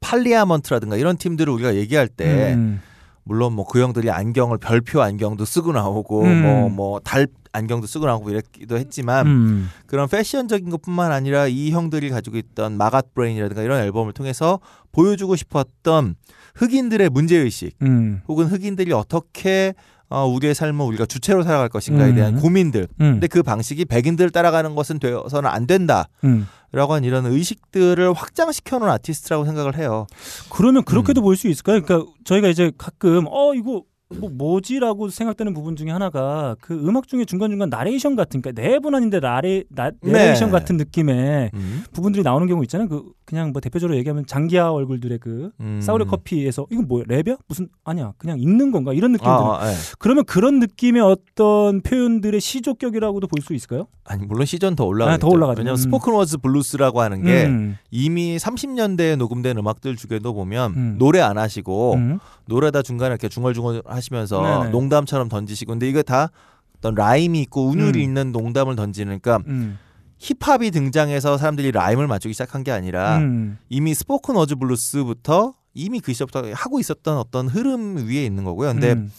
팔리아먼트라든가 이런 팀들을 우리가 얘기할 때 음. 물론 뭐 그 형들이 안경을 별표 안경도 쓰고 나오고 음. 뭐뭐 달 안경도 쓰고 나오고 이랬기도 했지만 음. 그런 패션적인 것뿐만 아니라 이 형들이 가지고 있던 마갓 브레인이라든가 이런 앨범을 통해서 보여주고 싶었던 흑인들의 문제 의식 음. 혹은 흑인들이 어떻게 어, 우리의 삶을 우리가 주체로 살아갈 것인가에 음. 대한 고민들. 음. 근데 그 방식이 백인들을 따라가는 것은 되어서는 안 된다라고 음. 하는 이런 의식들을 확장시켜 놓은 아티스트라고 생각을 해요. 그러면 음. 그렇게도 볼 수 있을까요? 그러니까 저희가 이제 가끔 어 이거 뭐 뭐지라고 생각되는 부분 중에 하나가 그 음악 중에 중간 중간 나레이션 같은 그러니까 내분 아닌데 나레 나, 내레이션 네. 같은 느낌의 음. 부분들이 나오는 경우 있잖아요. 그 그냥 뭐 대표적으로 얘기하면 장기하 얼굴들의 그 음. 사우리 커피에서 이건 뭐야 랩이야? 무슨 아니야 그냥 읽는 건가 이런 느낌들. 아, 아, 예. 그러면 그런 느낌의 어떤 표현들의 시조격이라고도 볼 수 있을까요? 아니 물론 시전 더 올라가죠. 아, 더 올라가죠. 왜냐면 음. spoken words 블루스라고 하는 게 음. 이미 30년대에 녹음된 음악들 중에도 보면 음. 노래 안 하시고 음. 노래다 중간에 이렇게 중얼중얼 하시면서 네네. 농담처럼 던지시고 근데 이거 다 어떤 라임이 있고 운율이 음. 있는 농담을 던지는 그러니까 음. 힙합이 등장해서 사람들이 라임을 맞추기 시작한 게 아니라 음. 이미 spoken words 블루스부터 이미 그 시절부터 하고 있었던 어떤 흐름 위에 있는 거고요. 근데 음.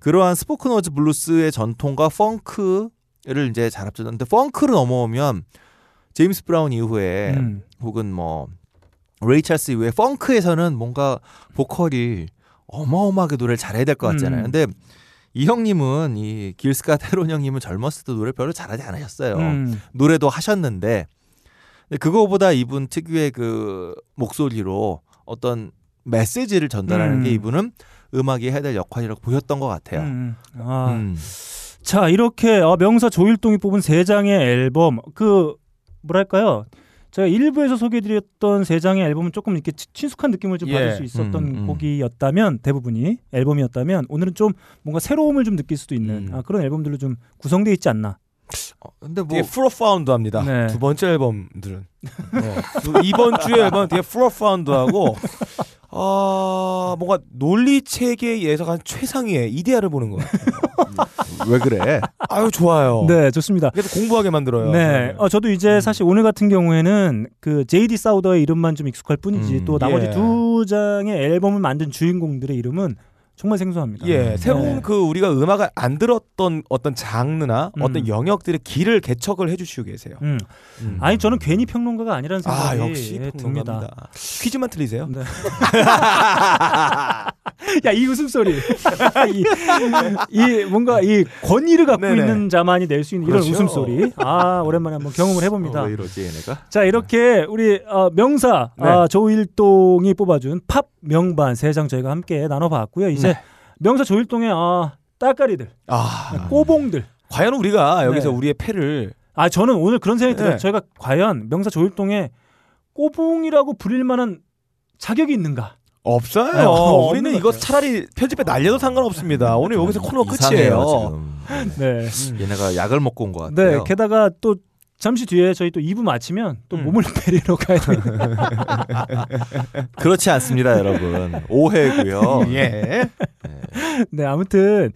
그러한 spoken words 블루스의 전통과 펑크를 이제 잘 합쳤는데 펑크를 넘어오면 제임스 브라운 이후에 음. 혹은 뭐 레이 찰스 이후에 펑크에서는 뭔가 보컬이 어마어마하게 노래를 잘해야 될 것 같잖아요. 음. 근데 이 형님은 이 길 스캇 헤론 형님은 젊었을 때 노래 별로 잘하지 않으셨어요. 음. 노래도 하셨는데 그거보다 이분 특유의 그 목소리로 어떤 메시지를 전달하는 음. 게 이분은 음악이 해야 될 역할이라고 보였던 것 같아요. 음. 아. 음. 자 이렇게 어, 명사 조일동이 뽑은 세 장의 앨범 그 뭐랄까요 제가 일부에서 소개해드렸던 세 장의 앨범은 조금 이렇게 치- 친숙한 느낌을 좀 예. 받을 수 있었던 음, 음. 곡이었다면 대부분이 앨범이었다면 오늘은 좀 뭔가 새로움을 좀 느낄 수도 있는 음. 아, 그런 앨범들로 좀 구성돼 있지 않나 어, 근데 뭐 되게 프로파운드합니다. 네. 두 번째 앨범들은 네. 그 이번 주에 앨범 되게 프로파운드하고 아 뭔가 논리 체계에 예상한 최상위의 이데아를 보는 것 같아요. 왜 그래? 아유 좋아요. 네 좋습니다 그래서 공부하게 만들어요. 네, 어, 저도 이제 음. 사실 오늘 같은 경우에는 그 제이디 사우더의 이름만 좀 익숙할 뿐이지 음, 또 나머지 예. 두 장의 앨범을 만든 주인공들의 이름은 정말 생소합니다. 예, 새로운 네. 그 우리가 음악을 안 들었던 어떤 장르나 음. 어떤 영역들의 길을 개척을 해주시고 계세요. 음. 음. 아니 저는 괜히 평론가가 아니라는 생각이 아 역시 예. 듭니다. 퀴즈만 틀리세요? 네. 야이 웃음소리 이, 이 뭔가 이 권위를 갖고 네네. 있는 자만이 낼 수 있는 이런 그렇죠. 웃음소리 아 오랜만에 한번 경험을 해봅니다 어, 왜 이러지 얘네가? 자 이렇게 우리 어, 명사 네. 아, 조일동이 뽑아준 팝 명반 세 장 저희가 함께 나눠봤고요 이제 네. 명사 조일동의 아, 따까리들 아, 꼬봉들 과연 우리가 여기서 네. 우리의 패를 아 저는 오늘 그런 생각이 들어요 네. 저희가 과연 명사 조일동의 꼬봉이라고 부릴 만한 자격이 있는가 없어요. 네, 우리는 것 이거 같아요. 차라리 편집에 날려도 상관없습니다. 오늘 여기서 코너 이상해요, 끝이에요. 지금. 네. 얘네가 약을 먹고 온것 네, 같아요. 게다가 또 잠시 뒤에 저희 또 2부 마치면 또 음. 몸을 베리러 가야 돼요. 그렇지 않습니다, 여러분. 오해고요. 예. 네, 아무튼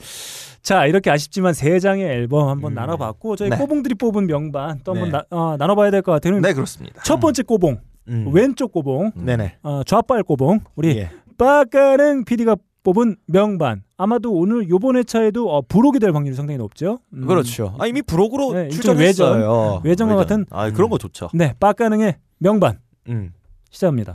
자 이렇게 아쉽지만 세 장의 앨범 한번 음. 나눠봤고 저희 네. 꼬봉들이 뽑은 명반 또 한번 네. 나, 어, 나눠봐야 될 것 같아요. 네, 그렇습니다. 첫 번째 꼬봉, 음. 왼쪽 꼬봉, 네네. 어, 좌빨 꼬봉, 우리 예. 빠까능 PD가 뽑은 명반. 아마도 오늘 요번 회차에도 어, 부록이 될 확률이 상당히 높죠. 음, 그렇죠. 아 이미 브록으로 네, 출전했어요. 외전과 같은 아, 그런 거 좋죠. 네, 빠까능의 명반 음. 시작합니다.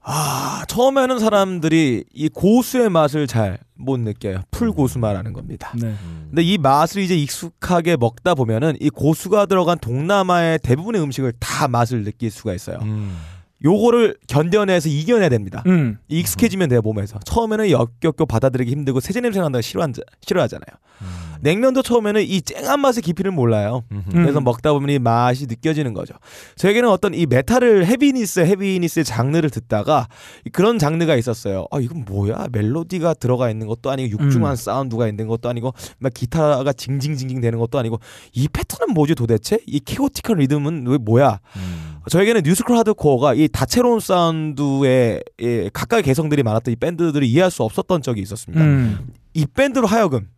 아 처음 에는 사람들이 이 고수의 맛을 잘 못 느껴요. 풀 고수 말하는 겁니다. 네. 음. 근데 이 맛을 이제 익숙하게 먹다 보면은 이 고수가 들어간 동남아의 대부분의 음식을 다 맛을 느낄 수가 있어요. 음. 요거를 견뎌내서 이겨내야 됩니다. 음. 익숙해지면 돼요 몸에서 처음에는 역겹고 받아들이기 힘들고 세제 냄새 난다고 싫어한, 싫어하잖아요 음. 냉면도 처음에는 이 쨍한 맛의 깊이를 몰라요 음. 그래서 먹다 보면 이 맛이 느껴지는 거죠 저에게는 어떤 이 메탈을 heaviness heaviness의 장르를 듣다가 그런 장르가 있었어요 아 이건 뭐야 멜로디가 들어가 있는 것도 아니고 육중한 음. 사운드가 있는 것도 아니고 막 기타가 징징징징 되는 것도 아니고 이 패턴은 뭐지 도대체 이 케오틱한 리듬은 왜 뭐야 음. 저에게는 new school hardcore가 이 다채로운 사운드의 예, 각각의 개성들이 많았던 이 밴드들을 이해할 수 없었던 적이 있었습니다. 음. 이 밴드로 하여금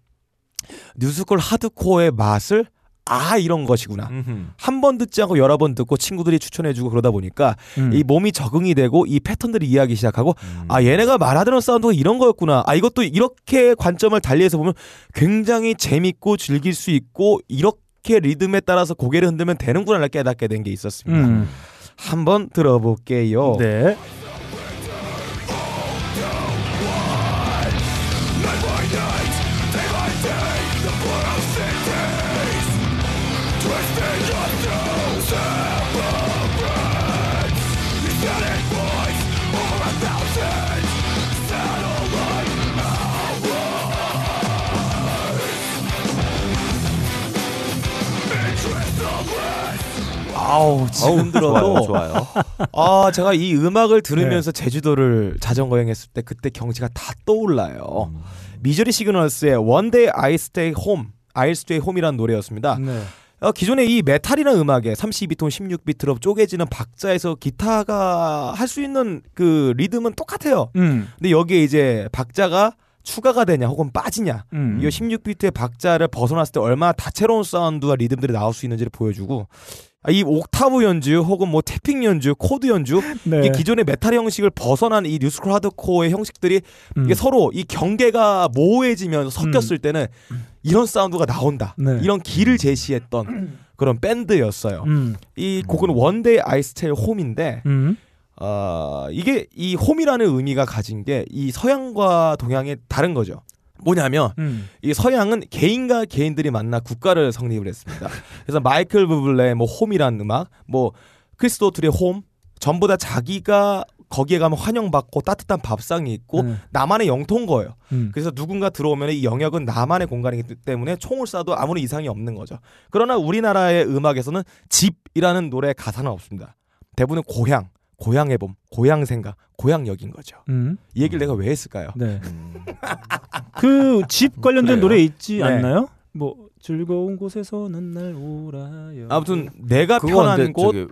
new school hardcore의 맛을 아 이런 것이구나. 한 번 듣지 않고 여러 번 듣고 친구들이 추천해주고 그러다 보니까 음. 이 몸이 적응이 되고 이 패턴들을 이해하기 시작하고 음. 아 얘네가 말하던 사운드가 이런 거였구나. 아 이것도 이렇게 관점을 달리해서 보면 굉장히 재밌고 즐길 수 있고 이렇게 리듬에 따라서 고개를 흔들면 되는구나를 깨닫게 된 게 있었습니다. 음. 한번 들어볼게요. 네. 아우 지금 어우, 들어도 좋아요, 좋아요. 아 제가 이 음악을 들으면서 제주도를 자전거 여행했을 때 그때 경치가 다 떠올라요. 음. 미저리 시그널스의 One Day I Stay Home, I'll Stay Home이라는 노래였습니다. 네. 어, 기존의 이 메탈이라는 음악에 32톤, 16비트로 쪼개지는 박자에서 기타가 할 수 있는 그 리듬은 똑같아요. 음. 근데 여기에 이제 박자가 추가가 되냐 혹은 빠지냐 음. 이 16비트의 박자를 벗어났을 때 얼마나 다채로운 사운드와 리듬들이 나올 수 있는지를 보여주고 아, 이 옥타브 연주 혹은 뭐 tapping 연주, 코드 연주 네. 이게 기존의 메탈 형식을 벗어난 이 new school hardcore의 형식들이 음. 이게 서로 이 경계가 모호해지면서 섞였을 때는 이런 사운드가 나온다. 네. 이런 길을 제시했던 그런 밴드였어요. 음. 이 곡은 One Day I'll Stay Home인데 음. 어, 이게 이 홈이라는 의미가 가진 게 이 서양과 동양의 다른 거죠. 뭐냐면 음. 이 서양은 개인과 개인들이 만나 국가를 성립을 했습니다. 그래서 마이클 부블레의 뭐 홈이라는 음악, 뭐 크리스 도트리의 홈 전부 다 자기가 거기에 가면 환영받고 따뜻한 밥상이 있고 네. 나만의 영토인 거예요. 음. 그래서 누군가 들어오면 이 영역은 나만의 공간이기 때문에 총을 쏴도 아무런 이상이 없는 거죠. 그러나 우리나라의 음악에서는 집이라는 노래 가사는 없습니다. 대부분 고향, 고향의 봄, 고향 생각, 고향 역인 거죠. 음. 이 얘기를 내가 왜 했을까요? 네. 음. 그집 관련된 그래요? 노래 있지 네. 않나요? 뭐 즐거운 곳에서는 날 오라요. 아무튼 내가 편한 근데 곳 저기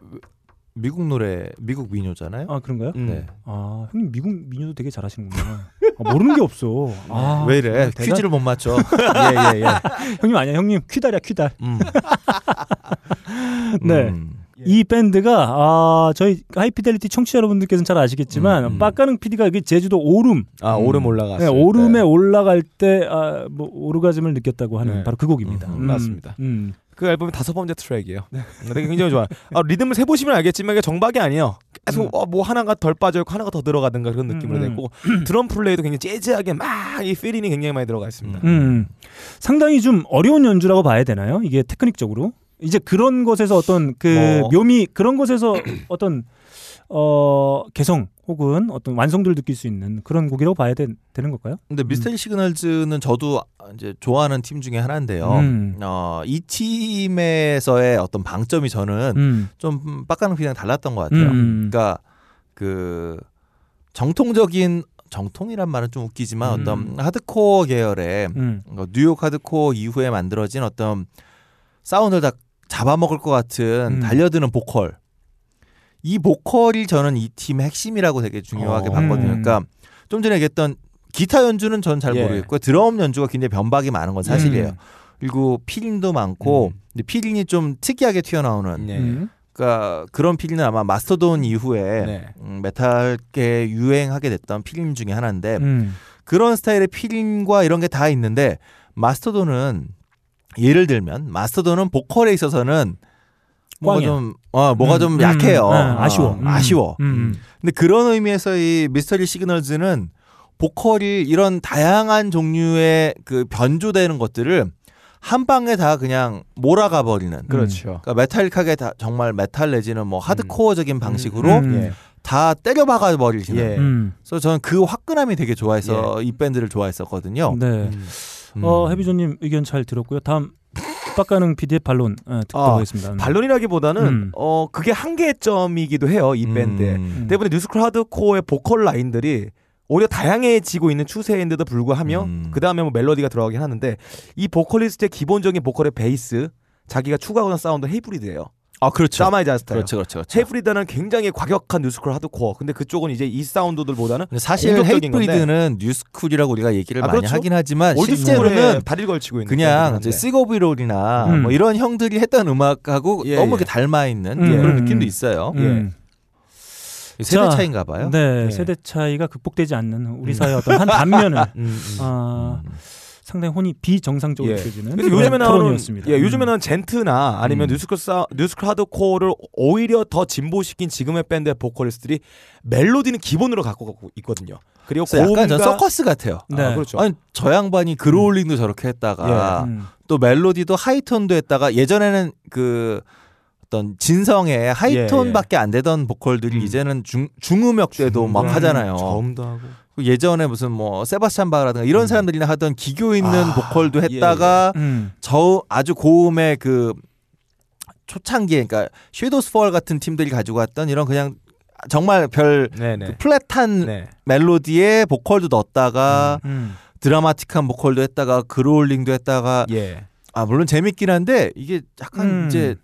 미국 노래, 미국 민요잖아요. 아 그런가요? 음. 네. 아 형님 미국 민요도 되게 잘하시는구나. 아, 모르는 게 없어. 아, 왜 이래? 대단- 퀴즈를 못 맞춰. 예, 예, 예. 형님 아니야 형님 퀴달이야 퀴달. 음. 네. 음. 이 밴드가 아 저희 하이피델리티 청취자 여러분들께서는 잘 아시겠지만 음, 음. 빡가능 PD가 그 제주도 오름 아 오름 올라갔어요. 네, 오름에 올라갈 때아뭐 오르가즘을 느꼈다고 하는 네. 바로 그 곡입니다. 음, 음, 맞습니다. 음. 그 앨범의 다섯 번째 트랙이에요. 되게 굉장히 좋아요. 아, 리듬을 세 보시면 알겠지만 이게 정박이 아니에요. 계속 음. 어, 뭐 하나가 덜 빠져 있고 하나가 더 들어가든가 그런 느낌으로 음, 음. 됐고 드럼 플레이도 굉장히 재즈하게 막 이 fill-in이 굉장히 많이 들어가 있습니다. 음. 상당히 좀 어려운 연주라고 봐야 되나요? 이게 테크닉적으로 이제 그런 것에서 어떤 그 뭐. 묘미 그런 것에서 어떤 어 개성 혹은 어떤 완성도를 느낄 수 있는 그런 곡이라고 봐야 되, 는 걸까요? 근데 미저리 시그널즈는 저도 이제 좋아하는 팀 중에 하나인데요. 음. 어, 이 팀에서의 어떤 방점이 저는 음. 좀 빡가는 그냥 달랐던 것 같아요. 음. 그러니까 그 정통적인 정통이란 말은 좀 웃기지만 음. 어떤 하드코어 계열의 음. 어, 뉴욕 하드코어 이후에 만들어진 어떤 사운드를 다 잡아먹을 것 같은 음. 달려드는 보컬. 이 보컬이 저는 이 팀의 핵심이라고 되게 중요하게 어. 봤거든요. 음. 그러니까 좀 전에 얘기했던 기타 연주는 전 잘 예. 모르겠고 드럼 연주가 굉장히 변박이 많은 건 사실이에요. 음. 그리고 fill-in도 많고 음. 근데 fill-in이 좀 특이하게 튀어나오는 네. 음. 그러니까 그런 fill-in은 아마 마스토돈 이후에 네. 음, 메탈계 유행하게 됐던 fill-in 중에 하나인데 음. 그런 스타일의 fill-in과 이런 게 다 있는데 마스토돈은 예를 들면 마스토돈은 보컬에 있어서는 뭐가. 좀 어, 뭐가 음, 좀 음, 약해요. 음, 아쉬워. 어, 음. 아쉬워. 음. 근데 그런 의미에서 이 미저리 시그널즈는 보컬이 이런 다양한 종류의 그 변조되는 것들을 한 방에 다 그냥 몰아가 버리는. 그렇죠. 그러니까 metallic하게 다 정말 메탈 내지는 뭐 하드코어적인 방식으로 음. 예. 다 때려박아 버리시는. 예. 음. 그래서 저는 그 화끈함이 되게 좋아해서 이 밴드를 좋아했었거든요. 네. 음. 음. 어 해비조님 의견 잘 들었고요. 다음 빡가는 PD의 반론 어, 듣도록 아, 하겠습니다. 음. 반론이라기보다는 음. 어 그게 한계점이기도 해요 이 밴드에. 음. 때문에 new school 하드코어의 보컬 라인들이 오히려 다양해지고 있는 추세인데도 불구하며 음. 그 다음에 뭐 멜로디가 들어가긴 하는데 이 보컬리스트의 기본적인 보컬의 베이스 자기가 추구하는 사운드 헤이트브리드예요. 아 그렇죠. 제이미 자스타 스타일. 그렇죠, 그렇죠, 그렇죠. 헤이트브리드는 굉장히 과격한 new school 하드코어. 근데 그쪽은 이제 이 사운드들보다는 사실. 헤이트브리드는 new school이라고 우리가 얘기를 아, 많이 그렇죠. 하긴 하지만 실제로는 다리를 걸치고 있는 그냥 이제. 식 오브 잇 올이나 음. 뭐 이런 형들이 했던 음악하고 예, 너무 예. 이렇게 닮아 있는 음. 그런 느낌도 있어요. 음. 세대 자, 차인가 봐요. 네, 예. 세대 차이가 극복되지 않는 우리 사회의 어떤 한 단면을 음, 음. 아, 음. 상당히 혼이 비정상적으로 예. 느껴지는 그래서 요즘에 나오는. 예, 요즘에 나오는 djent나 아니면 음. new school 사 new school 하드코어를 오히려 더 진보시킨 지금의 밴드의 보컬리스트들이 멜로디는 기본으로 갖고 가고 있거든요. 그리고 약간 전 서커스 같아요. 네. 아, 그렇죠. 아니 저 양반이 growling도 저렇게 했다가 음. 또 멜로디도 하이톤도 했다가 예전에는 그 어떤 진성의 하이톤밖에 안 되던 보컬들이 음. 이제는 중 중음역대도 막 음. 하잖아요. 저음도 하고 그 예전에 무슨 뭐 세바스찬 바흐라든가 이런 음. 사람들이나 하던 기교 있는 아, 보컬도 예, 했다가 음. 저 아주 고음의 그 초창기에 그러니까 섀도우스 폴 같은 팀들이 가지고 왔던 이런 그냥 정말 별 네네. 그 flat한 네. 멜로디에 보컬도 넣었다가 음. 드라마틱한 보컬도 했다가 growling도 했다가 예. 아 물론 재밌긴 한데 이게 약간 음. 이제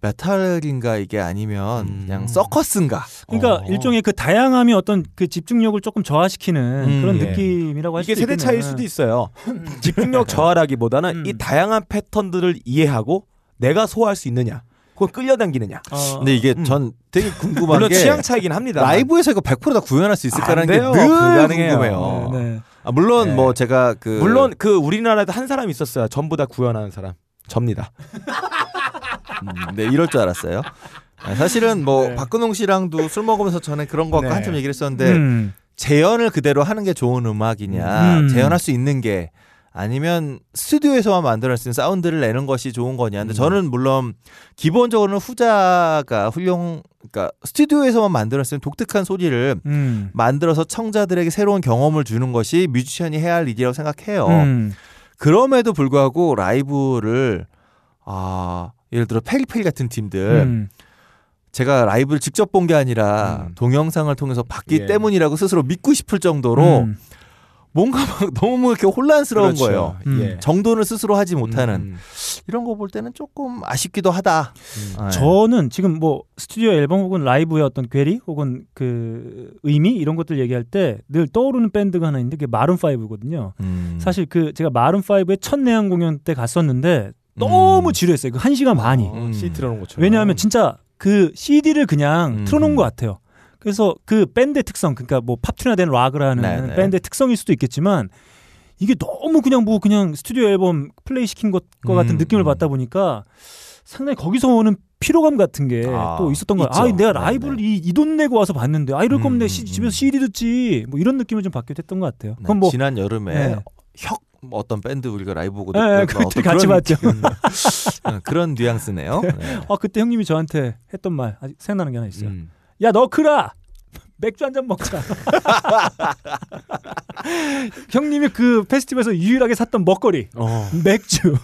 메탈인가 이게 아니면 음. 그냥 서커스인가 그러니까 어. 일종의 그 다양함이 어떤 그 집중력을 조금 저하시키는 음, 그런 예. 느낌이라고 할 이게 수도 세대 차이일 있겠네요. 수도 있어요. 집중력 저하라기보다는 음. 이 다양한 패턴들을 이해하고 내가 소화할 수 있느냐, 그걸 끌려당기느냐. 어, 근데 이게 음. 전 되게 궁금한 물론 게 취향 차이긴 합니다. 라이브에서 이거 100%다 구현할 수 있을까라는 안 게. 늘. 궁금해요. 네, 네. 아, 물론 네. 뭐 제가 그 물론 그 우리나라에도 한 사람 있었어요. 전부 다 구현하는 사람. 접니다. 음, 네 이럴 줄 알았어요. 아, 사실은 뭐 네. 박근홍 씨랑도 술 먹으면서 전에 그런 거 네. 한참 얘기를 했었는데 음. 재현을 그대로 하는 게 좋은 음악이냐, 음. 재현할 수 있는 게 아니면 스튜디오에서만 만들어낼 수 있는 사운드를 내는 것이 좋은 거냐. 근데 음. 저는 물론 기본적으로는 후자가 훌륭, 그러니까 스튜디오에서만 만들어낼 수 있는 독특한 소리를 음. 만들어서 청자들에게 새로운 경험을 주는 것이 뮤지션이 해야 할 일이라고 생각해요. 음. 그럼에도 불구하고 라이브를 아 예를 들어 페리퍼리 같은 팀들 음. 제가 라이브를 직접 본 게 아니라 음. 동영상을 통해서 봤기 예. 때문이라고 스스로 믿고 싶을 정도로 음. 뭔가 막 너무 이렇게 혼란스러운 그렇죠. 거예요. 음. 예. 정돈을 스스로 하지 못하는 음, 이런 거 볼 때는 조금 아쉽기도 하다. 음. 네. 저는 지금 뭐 스튜디오 앨범 혹은 라이브의 어떤 괴리 혹은 그 의미 이런 것들 얘기할 때 늘 떠오르는 밴드가 하나 있는데 그게 마룬 5거든요. 음. 사실 그 제가 마룬 5의 첫 내한 공연 때 갔었는데 너무 지루했어요. 그한 시간 반이. 어, 음. CD 틀어놓은 것처럼. 왜냐하면 진짜 그 CD를 그냥 음. 틀어놓은 것 같아요. 그래서 그 밴드의 특성, 그러니까 뭐 pop tune화 된 락을 하는 네네. 밴드의 특성일 수도 있겠지만 이게 너무 그냥 뭐 그냥 스튜디오 앨범 플레이 시킨 것과 같은 음, 느낌을 음. 받다 보니까 상당히 거기서 오는 피로감 같은 게또 아, 있었던 거야. 아, 내가 네네. 라이브를 이돈 내고 와서 봤는데, 아 이럴 거면 음, 내 음, 시- 음. 집에서 CD 듣지. 뭐 이런 느낌을 좀 받게 됐던 것 같아요. 네, 그럼 뭐 지난 여름에 네. 혁 어떤 밴드 우리가 라이브 보고 예, 예, 듣던 그때 같이 그런 봤죠. 어, 그런 뉘앙스네요. 네. 아 그때 형님이 저한테 했던 말 아직 생각나는 게 하나 있어요. 음. 야 너 크라 맥주 한 잔 먹자. 형님이 그 페스티벌에서 유일하게 샀던 먹거리 어. 맥주.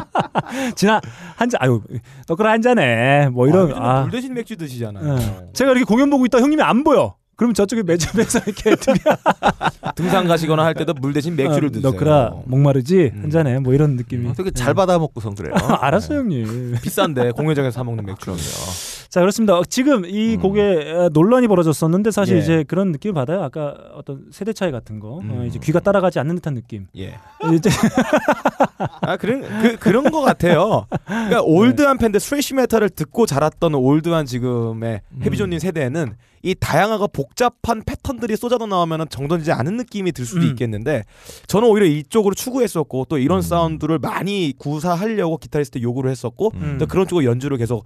지나 한잔 아유 너크라 한 잔해. 뭐 이런 아, 아, 물 대신 맥주 드시잖아요. 예. 제가 이렇게 공연 보고 있다 형님이 안 보여. 그럼 저쪽에 매점에서 이렇게 등산 가시거나 할 때도 물 대신 맥주를 어, 드세요. 너크라 목마르지 음. 한 잔해. 뭐 이런 느낌이. 어, 되게 잘 받아 먹고선 그래요. 아, 알았어요 형님. 비싼데 공연장에서 사 먹는 맥주. 자 그렇습니다. 어, 지금 이 음. 곡에 에, 논란이 벌어졌었는데 사실 예. 이제 그런 느낌을 받아요. 아까 어떤 세대 차이 같은 거, 어, 음. 이제 귀가 따라가지 않는 듯한 느낌. 예. 이제 아 그런 그 그런 거 같아요. 그러니까 올드한 팬들 스트레시 메탈을 듣고 자랐던 올드한 지금의 음. 헤비존님 세대는 이 다양하고 복잡한 패턴들이 쏟아져 나오면 정돈되지 않은 느낌이 들 수도 음. 있겠는데 저는 오히려 이쪽으로 추구했었고 또 이런 음. 사운드를 많이 구사하려고 기타리스트 요구를 했었고 음. 또 그런 쪽으로 연주를 계속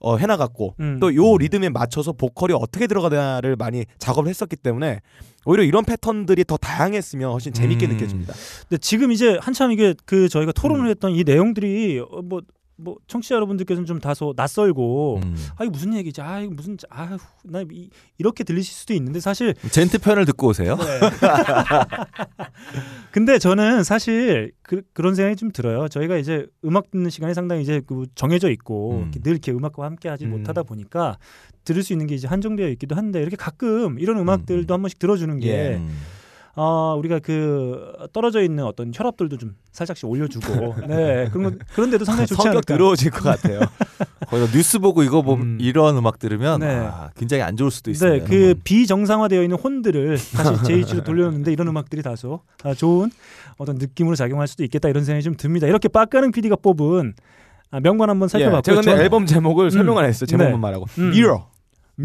어, 해나갔고 음. 또요 리듬에 맞춰서 보컬이 어떻게 들어가냐를 많이 작업을 했었기 때문에 오히려 이런 패턴들이 더 다양했으면 훨씬 재밌게 음. 느껴집니다. 근데 지금 이제 한참 이게 그 저희가 토론을 음. 했던 이 내용들이 어, 뭐, 뭐 청취자 여러분들께서는 좀 다소 낯설고 음. 아 이거 무슨 얘기지? 아 이거 무슨 아나 이, 이렇게 들리실 수도 있는데 사실 젠트 편을 듣고 오세요. 네. 근데 저는 사실 그, 그런 생각이 좀 들어요. 저희가 이제 음악 듣는 시간이 상당히 이제 그 정해져 있고 음. 이렇게 늘 이렇게 음악과 함께하지 음. 못하다 보니까 들을 수 있는 게 이제 한정되어 있기도 한데 이렇게 가끔 이런 음악들도 음. 한 번씩 들어주는 게 예. 음. 아, 우리가 그 떨어져 있는 어떤 혈압들도 좀 살짝씩 올려주고 네 그런 거, 그런데도 상당히 좋지 성격 않을까. 더러워질 것 같아요. 거기서 뉴스 보고 이거 보면 음. 이런 음악 들으면 네. 아, 굉장히 안 좋을 수도 네, 있습니다. 그 비정상화되어 있는 혼들을 다시 제자리로 돌려놓는데 이런 음악들이 다소 아, 좋은 어떤 느낌으로 작용할 수도 있겠다 이런 생각이 좀 듭니다. 이렇게 빡가는 PD가 뽑은 아, 명반 한번 예, 살펴봤고요. 제가 근데 앨범 제목을 설명 안 했어요. 제목만 네. 말하고 음. mirror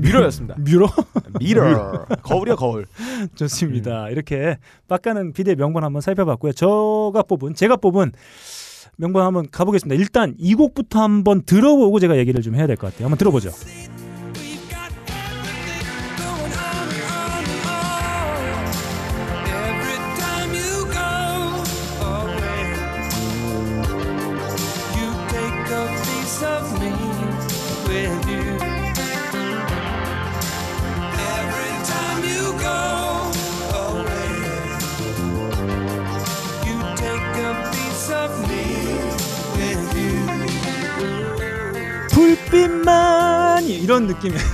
mirror였습니다. 뮤로 mirror 거울이야 거울. 좋습니다. 이렇게 빡가는 PD의 명반 한번 살펴봤고요. 저가 뽑은 제가 뽑은 명반 한번 가보겠습니다. 일단 이 곡부터 한번 들어보고 제가 얘기를 좀 해야 될 것 같아요. 한번 들어보죠. 빛만이 이런 느낌이에요.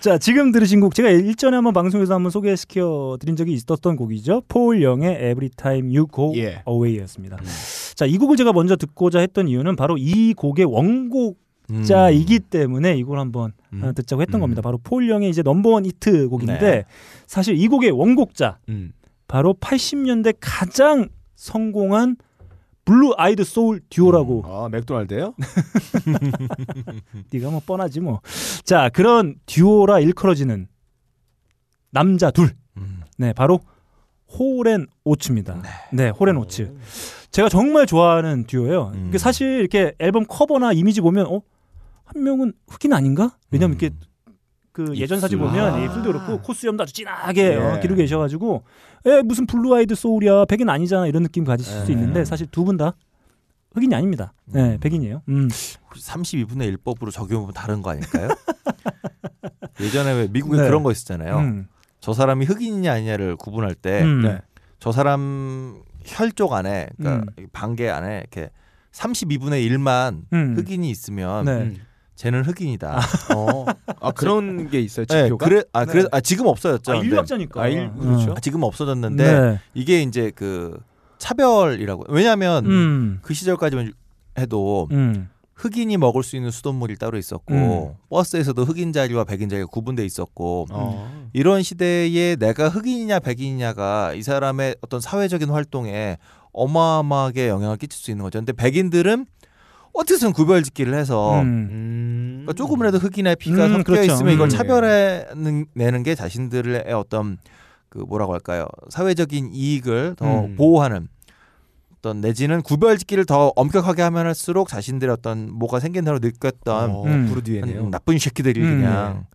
자, 지금 들으신 곡 제가 일전에 한번 방송에서 한번 소개시켜 드린 적이 있었던 곡이죠. 폴 영의 Every Time You Go 예. Away였습니다. 자, 이 곡을 제가 먼저 듣고자 했던 이유는 바로 이 곡의 원곡자이기 음. 때문에 이걸 한번 음. 어, 듣자고 했던 음. 겁니다. 바로 폴 영의 이제 넘버원 히트 곡인데 네. 사실 이 곡의 원곡자 음. 바로 80년대 가장 성공한 blue-eyed soul 듀오라고 아 맥도날드예요? 네가 뭐 뻔하지 뭐. 자 그런 듀오라 일컬어지는 남자 둘. 음. 네 바로 홀 앤 오츠입니다. 네, 홀 앤 오츠. 제가 정말 좋아하는 듀오예요. 음. 사실 이렇게 앨범 커버나 이미지 보면 어 한 명은 흑인 아닌가? 왜냐면 음. 이렇게 그 예전 사진. 보면 아. 입술도 그렇고 코수염도 아주 진하게 어, 예. 기르고 계셔가지고 에 무슨 blue-eyed soul이야 백인 아니잖아 이런 느낌 가지실 수 예. 있는데 사실 두 분 다 흑인이 아닙니다. 네, 음. 백인이에요. 음. 혹시 32분의 1법으로 적용하면 다른 거 아닐까요? 예전에 왜 미국에 네. 그런 거 있었잖아요. 음. 저 사람이 흑인이냐 아니냐를 구분할 때 음. 네. 저 사람 혈족 안에 그러니까 반개 안에 이렇게 32분의 1만 음. 흑인이 있으면 네. 음. 쟤는 흑인이다. 어. 아 그런 게 있어요 네, 지표가? 그래 아 그래 네. 아 지금 없어졌죠. 아. 인류학자니까. 아, 일- 그렇죠. 아, 지금 없어졌는데 네. 이게 이제 그 차별이라고 왜냐하면 음. 그 시절까지만 해도 음. 흑인이 먹을 수 있는 수돗물이 따로 있었고 음. 버스에서도 흑인 자리와 백인 자리가 구분돼 있었고 어. 이런 시대에 내가 흑인이냐 백인이냐가 이 사람의 어떤 사회적인 활동에 어마어마하게 영향을 끼칠 수 있는 거죠. 근데 백인들은 어떻게든 구별짓기를 해서 음. 음. 그러니까 조금이라도 흑인의 피가 음, 섞여 그렇죠. 있으면 이걸 음. 차별해내는 게 자신들의 어떤 그 뭐라고 할까요 사회적인 이익을 더 음. 보호하는 어떤 내지는 구별짓기를 더 엄격하게 하면 할수록 자신들의 어떤 뭐가 생긴다고 느꼈던 어, 음. 부르디에네요. 한 나쁜 새끼들이 음. 그냥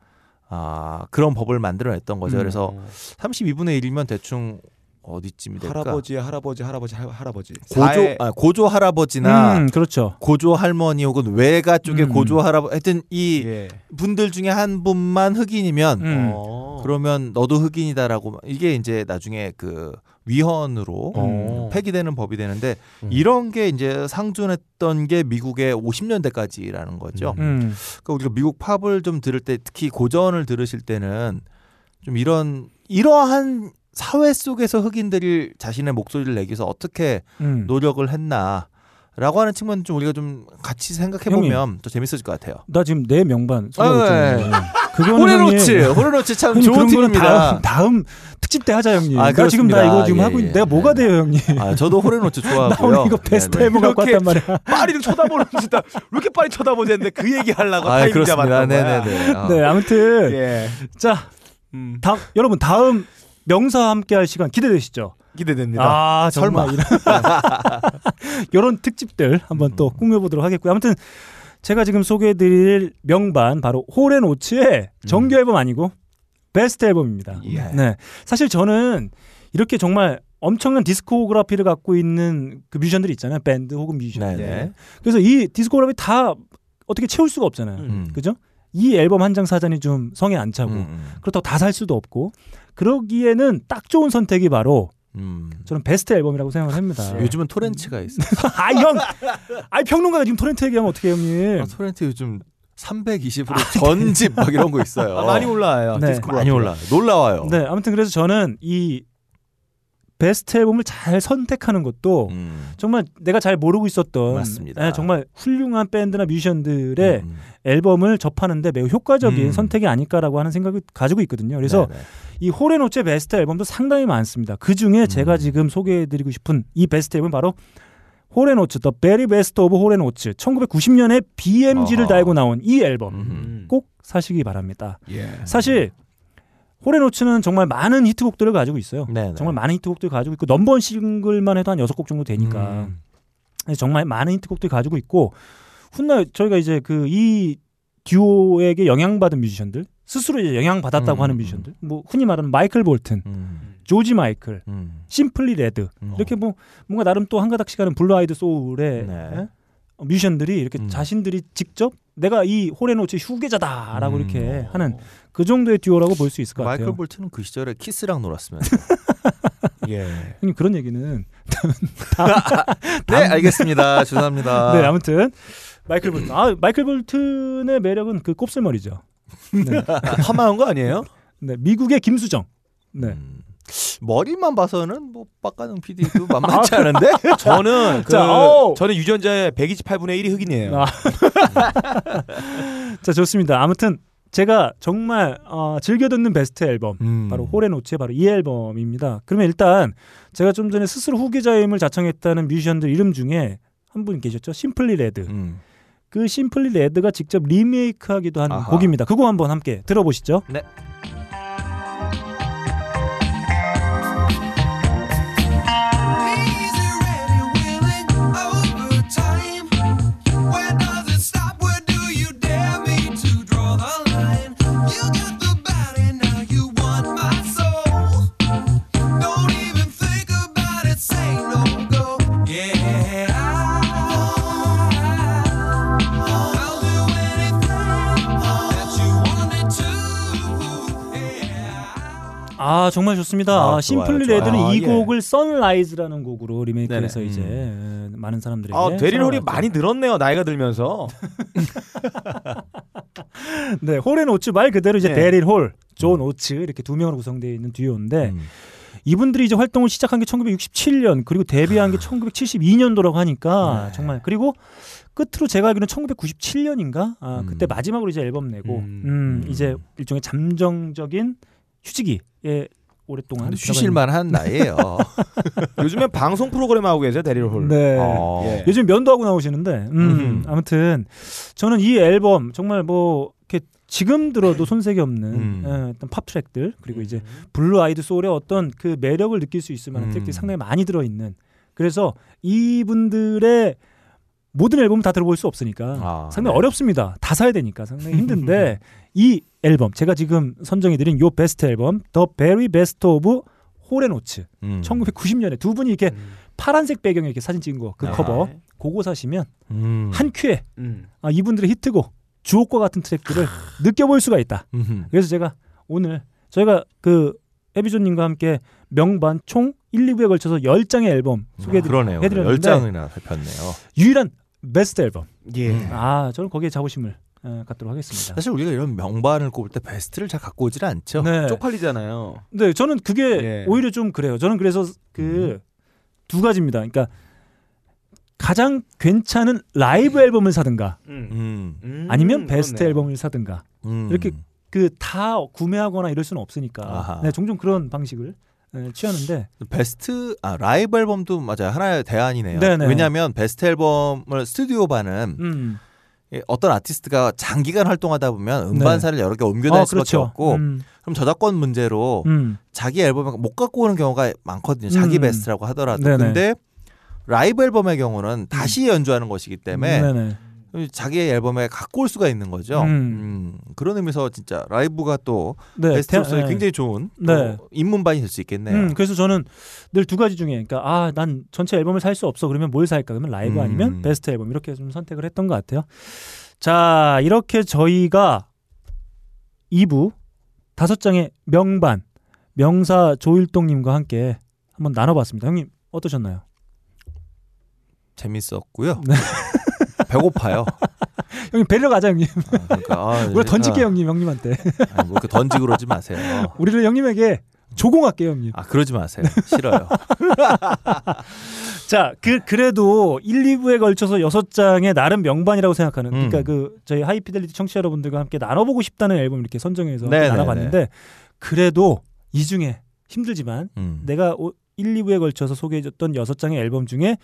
아 그런 법을 만들어냈던 거죠. 음. 그래서 32분의 1이면 대충 어디쯤이 될까? 할아버지 할아버지 할아버지 할- 할아버지 고조 아, 고조 할아버지나 음, 그렇죠. 고조 할머니 혹은 외가 쪽에 음. 고조 할아버지 하여튼 이 예. 분들 중에 한 분만 흑인이면 음. 어. 그러면 너도 흑인이다라고 이게 이제 나중에 그 위헌으로 어. 폐기되는 법이 되는데 음. 이런 게 이제 상존했던 게 미국의 50년대까지라는 거죠. 음. 그러니까 우리가 미국 팝을 좀 들을 때 특히 고전을 들으실 때는 좀 이런 이러한 사회 속에서 흑인들이 자신의 목소리를 내기 위해서 어떻게 음. 노력을 했나 라고 하는 측면 좀 우리가 좀 같이 생각해 보면 더 재밌어질 것 같아요. 나 지금 내 명반 아, 네. 있잖아요. 그거는 호레노츠, 형님, 호레노츠 참 형님 좋은 팀입니다. 다음, 다음 특집 때 하자 형님. 아, 나 지금 나. 이거 지금 예, 하고 있는데 예. 내가 뭐가 네. 돼요 형님? 아, 저도 호레노츠 나 좋아하고요. 오늘 이거 베스트 네네. 앨범 갖고 왔단 말이야. 파리를 쳐다보는 진짜 왜 이렇게 빨리 쳐다보는데 그 얘기 하려고 아, 타이밍. 잡았던 거야. 네네네. 어. 네, 아무튼 예. 자, 음, 다음 여러분 다음 명사 함께 할 시간 기대되시죠? 기대됩니다. 아, 정말 설마. 이런 이런 특집들 한번 또 꾸며보도록 하겠고요. 아무튼 제가 지금 소개해드릴 명반 바로 Hall & Oates의 정규 앨범 아니고 베스트 앨범입니다. 예. 네, 사실 저는 이렇게 정말 엄청난 discography를 갖고 있는 그 뮤지션들이 있잖아요. 밴드 혹은 뮤지션. 네네. 그래서 이 discography 다 어떻게 채울 수가 없잖아요. 음. 그죠? 이 앨범 한 장 사전이 좀 성에 안 차고 음, 음. 그렇다고 다 살 수도 없고 그러기에는 딱 좋은 선택이 바로 음. 저는 베스트 앨범이라고 생각을 합니다. 요즘은 torrent가 있어. 아 형, 아 평론가가 지금 토렌트 얘기하면 어떻게 해요, 형님? 아, 토렌트 요즘 320으로 전집 막 이런 거 있어요. 아, 많이 올라와요. 네. 디스코 많이 올라. 놀라워요. 네, 아무튼 그래서 저는 이 베스트 앨범을 잘 선택하는 것도 음. 정말 내가 잘 모르고 있었던 맞습니다. 네, 정말 훌륭한 밴드나 뮤지션들의 음. 앨범을 접하는데 매우 효과적인 음. 선택이 아닐까라고 하는 생각을 가지고 있거든요. 그래서 네네. 이 호레노츠의 베스트 앨범도 상당히 많습니다. 그 중에 제가 음. 지금 소개해드리고 싶은 이 베스트 앨범 바로 호레노츠, The Very Best of 호레노츠. 1990년에 BMG를 어허. 달고 나온 이 앨범 음. 꼭 사시기 바랍니다. 예. 사실 Hall & Oates는 정말 많은 히트곡들을 가지고 있어요. 네네. 정말 많은 히트곡들을 가지고 있고 넘버원 싱글만 해도 한 여섯 곡 정도 되니까 음. 그래서 정말 많은 히트곡들 가지고 있고 훗날 저희가 이제 그 이 듀오에게 영향받은 뮤지션들 스스로 이제 영향받았다고 음, 하는 음. 뮤지션들 뭐 흔히 말하는 마이클 볼튼, 음. 조지 마이클, 음. Simply Red 음. 이렇게 뭐 뭔가 나름 또 한 가닥씩 하는 blue-eyed soul의 네. 어, 뮤지션들이 이렇게 음. 자신들이 직접 내가 이 Hall & Oates 후계자다라고 음. 이렇게 하는 그 정도의 듀오라고 볼 수 있을 것 마이클 같아요. 볼트는 그 시절에 키스랑 놀았으면. 예. 형님 그런 얘기는 네, 알겠습니다. 죄송합니다. 네 아무튼 마이클 볼튼 아 마이클 볼튼의 매력은 그 곱슬머리죠. 네, 파마한 거 아니에요? 네, 미국의 김수정. 네. 음. 머리만 봐서는 뭐 빡가능 PD도 만만치 않은데. 저는 그 자. 저는 유전자의 128분의 1이 흑인이에요. 아. 자 좋습니다. 아무튼 제가 정말 어, 즐겨 듣는 베스트 앨범 음. 바로 Hall & Oates의 바로 이 앨범입니다. 그러면 일단 제가 좀 전에 스스로 후계자임을 자청했다는 뮤지션들 이름 중에 한 분 계셨죠? Simply Red. 음. 그 Simply Red가 직접 리메이크하기도 한 아하. 곡입니다. 그거 한번 함께 들어보시죠. Easy, 아 정말 좋습니다. 아, 아, Simply 좋아요, Red는 좋아요. 이 아, 곡을 Sunrise라는 곡으로 리메이크해서. 이제 음. 에, 많은 사람들에게 아, 데릴 홀이 많이 늘었네요. 나이가 들면서. 네, Hall & Oates 말 그대로 이제 네. 데릴 홀, 존 오츠 이렇게 두 명으로 구성되어 있는 듀오인데 음. 이분들이 이제 활동을 시작한 게 1967년 그리고 데뷔한 게 아. 1972년도라고 하니까 네. 정말 그리고 끝으로 제가 알기로는 1997년인가 아, 음. 그때 마지막으로 이제 앨범 내고 음. 음, 음. 이제 일종의 잠정적인 휴지기에 오랫동안 근데 쉬실만한 나이에요. 요즘에 방송 프로그램 하고 계세요 데릴 홀. 네. 어. 예. 요즘 면도 하고 나오시는데 음, 음. 아무튼 저는 이 앨범 정말 뭐 이렇게 지금 들어도 손색이 없는 음. 예, 어떤 팝 트랙들 그리고 이제 blue-eyed soul의 어떤 그 매력을 느낄 수 있을 만한 음. 트랙들이 상당히 많이 들어 있는 그래서 이분들의 모든 앨범 다 들어볼 수 없으니까 아, 상당히 네. 어렵습니다. 다 사야 되니까 상당히 힘든데 이 앨범 제가 지금 선정해드린 요 베스트 앨범 The Very Best of Hall & Oates 음. 1990년에 두 분이 이렇게 파란색 배경에 이렇게 사진 찍은 거 그 아. 커버 그거 사시면 음. 한 큐에 음. 아, 이분들의 히트곡 주옥과 같은 트랙들을 느껴볼 수가 있다. 음흠. 그래서 제가 오늘 저희가 그 헤비조님과 함께 명반 총 1, 2부에 걸쳐서 10장의 앨범 아, 소개해드렸는데 그러네요. 열 장이나 살폈네요. 유일한 베스트 앨범. 예. 아 저는 거기에 자부심을 어, 갖도록 하겠습니다. 사실 우리가 이런 명반을 꼽을 때 베스트를 잘 갖고 오질 않죠. 네. 쪽팔리잖아요. 네, 저는 그게 예. 오히려 좀 그래요. 저는 그래서 그 두 가지입니다. 그러니까 가장 괜찮은 라이브 앨범을 사든가 음. 음, 아니면 베스트 그렇네요. 앨범을 사든가 음. 이렇게 그 다 구매하거나 이럴 수는 없으니까 아하. 네, 종종 그런 방식을 네, 취하는데 베스트 아 라이브 앨범도 맞아요. 하나의 대안이네요. 네네. 왜냐하면 베스트 앨범을 스튜디오 반은 음. 예, 어떤 아티스트가 장기간 활동하다 보면 음반사를 여러 개 옮겨 다닐 아, 수밖에 그렇죠. 없고 음, 그럼 저작권 문제로 음. 자기 앨범을 못 갖고 오는 경우가 많거든요. 자기 음. 베스트라고 하더라도. 네네. 근데 라이브 앨범의 경우는 다시 연주하는 것이기 때문에 네네. 자기 앨범에 갖고 올 수가 있는 거죠. 음. 음, 그런 의미에서 진짜 라이브가 또 네, 베스트로서 대- 네. 굉장히 좋은 네. 또 입문반이 될 수 있겠네요. 음, 그래서 저는 늘 두 가지 중에 그러니까 아 난 전체 앨범을 살 수 없어 그러면 뭘 살까 그러면 라이브 음. 아니면 베스트 앨범 이렇게 좀 선택을 했던 것 같아요. 자 이렇게 저희가 2부 다섯 장의 명반 명사 조일동님과 함께 한번 나눠봤습니다. 형님 어떠셨나요? 재밌었고요. 네. 배고파요. 형님 배려 가자 형님. 아, 그러니까 아, 우리가 던질게요 아, 형님 형님한테. 아니, 뭐 이렇게 던지고 그러지 마세요. 우리를 형님에게 조공할게요 형님. 아 그러지 마세요. 싫어요. 자, 그 그래도 1, 2부에 걸쳐서 여섯 장의 나름 명반이라고 생각하는. 음. 그러니까 그 저희 하이피델리티 청취자 여러분들과 함께 나눠보고 싶다는 앨범 이렇게 선정해서 네네네. 나눠봤는데 그래도 이 중에 힘들지만 음. 내가 오- 1, 2부에 걸쳐서 소개해줬던 여섯 장의 앨범 중에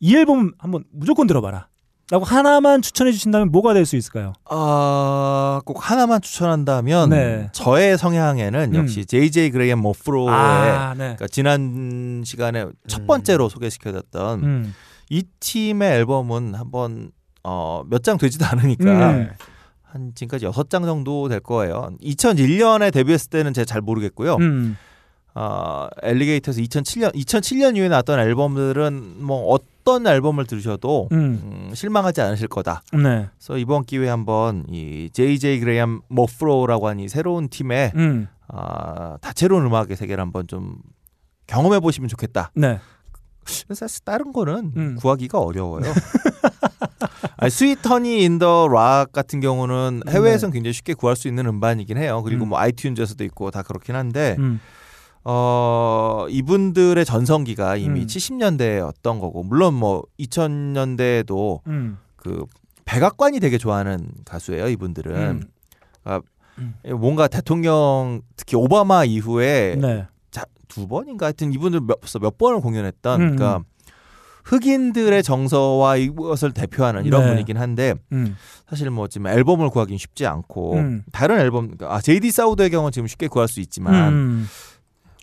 이 앨범 한번 무조건 들어봐라. 라고 하나만 추천해 주신다면 뭐가 될 수 있을까요? 아, 꼭 하나만 추천한다면 네. 저의 성향에는 음. 역시 JJ 그레이엄 모프로의 아, 네. 그러니까 지난 시간에 첫 번째로 소개시켜줬던 음. 이 팀의 앨범은 한번 어, 몇 장 되지도 않으니까 음. 한 지금까지 여섯 장 정도 될 거예요. 2001년에 데뷔했을 때는 제가 잘 모르겠고요. 음. 어, 엘리게이터에서 2007년 2007년 이후에 나왔던 앨범들은 뭐 어떤 앨범을 들으셔도 음. 음, 실망하지 않으실 거다. 네. 그래서 이번 기회에 한번 이 JJ 그레이엄 모프로라고 하는 이 새로운 팀의 음. 아, 다채로운 음악의 세계를 한번 좀 경험해 보시면 좋겠다. 네. 사실 다른 거는 음. 구하기가 어려워요. 아니, Sweet Honey in the Rock 같은 경우는 해외에선 굉장히 쉽게 구할 수 있는 음반이긴 해요. 그리고 음. 뭐 iTunes에서도 있고 다 그렇긴 한데 음. 어 이분들의 전성기가 이미 음. 70년대였던 거고 물론 뭐 2000년대에도 음. 그 백악관이 되게 좋아하는 가수예요. 이분들은 음. 아, 음. 뭔가 대통령 특히 오바마 이후에 네. 자, 두 번인가 하여튼 이분들 몇, 몇 번을 공연했던 음, 그러니까 흑인들의 정서와 이것을 대표하는 이런 네. 분이긴 한데 음. 사실 뭐 지금 앨범을 구하기는 쉽지 않고 음. 다른 앨범 그러니까 아 JD 사우더의 경우는 지금 쉽게 구할 수 있지만 음.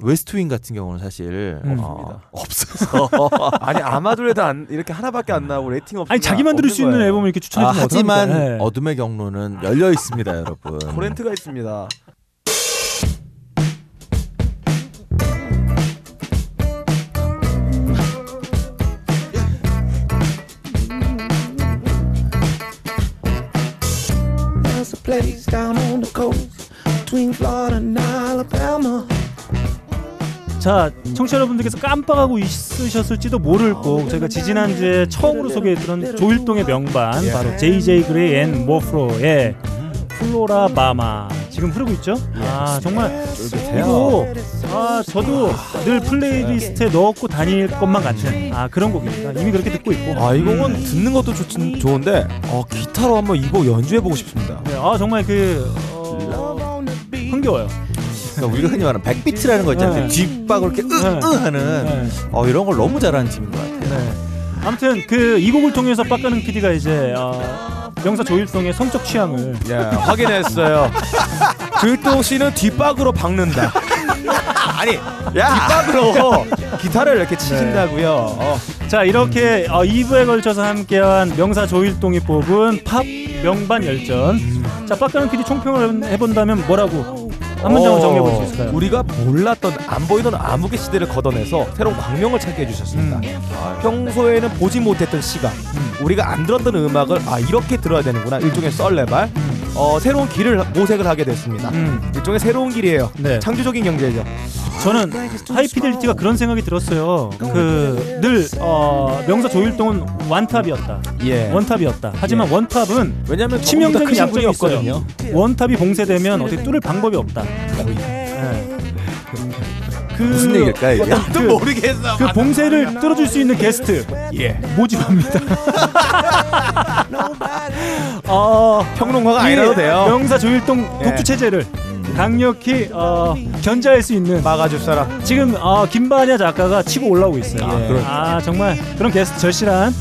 웨스트윙 같은 경우는 사실 음. 어, 없어서 아니 아마존에도 안, 이렇게 하나밖에 안 나오고 rating 없으면 아니 자기만 들을 수 있는 앨범을 이렇게 추천해 아, 주면 하지만 어떡합니까? 네. 어둠의 경로는 열려 있습니다, 여러분. torrent가 있습니다. There's a place down on the coast between Florida and Alabama. 자, 청취자 여러분들께서 깜빡하고 있으셨을지도 모를 곡 저희가 지지난주에 처음으로 소개했던 조일동의 명반 바로 JJ 그레이 앤 모프로의 플로라 바마 지금 흐르고 있죠? 아 정말 이거 아 저도 늘 playlist에 넣었고 다닐 것만 같은 아 그런 곡입니다. 이미 그렇게 듣고 있고 아 이 곡은 듣는 것도 좋, 좋은데 어, 기타로 한번 이 곡 연주해 보고 싶습니다. 네, 아 정말 그 어, 흥겨워요. 그러니까 우리가 흔히 말하는 백비트라는 거 있잖아요. 네. 뒷박을 이렇게 으으 네. 하는 네. 어, 이런 걸 너무 잘하는 팀인 것 같아요. 네. 아무튼 그 이 곡을 통해서 빡가는 PD가 이제 어, 명사 조일동의 성적 취향을 예, 확인했어요. 조일동 씨는 뒷박으로 박는다. 아니, 뒷박으로 기타를 이렇게 치신다고요. 어. 자 이렇게 어, 2부에 걸쳐서 함께한 명사 조일동이 뽑은 팝 명반 열전 자 빡가는 PD 총평을 해본다면 뭐라고 한 문장으로 어, 정리해 볼 수 있을까요? 우리가 몰랐던 안 보이던 암흑의 시대를 걷어내서 새로운 광명을 찾게 해주셨습니다. 음. 평소에는 보지 못했던 시각, 우리가 안 들었던 음악을 아 이렇게 들어야 되는구나 일종의 썰레발, 어, 새로운 길을 모색을 하게 됐습니다. 음. 일종의 새로운 길이에요. 네. 창조적인 경제죠. 저는 하이피델리티가 그런 생각이 들었어요. 그 늘 어, 명사 조일동은 완탑이었다. 예. 원탑이었다. 하지만 원탑은 왜냐하면 치명적인 약점이. 없거든요. 원탑이 봉쇄되면 어떻게 뚫을 방법이 없다. 예. 그 무슨 얘기일까요, 이게? 어떤 그, 모르겠어. 그 봉쇄를 뚫어줄 수 있는 게스트 예. 모집합니다. 어, 평론가가 이 아니라도 돼요. 명사 조일동 예. 독주 체제를 강력히 어, 견제할 수 있는 막아줄 사람. 지금 어, 김반야 작가가 치고 올라오고 있어요. 아, 아, 그렇죠. 정말 그런 게스트 절실한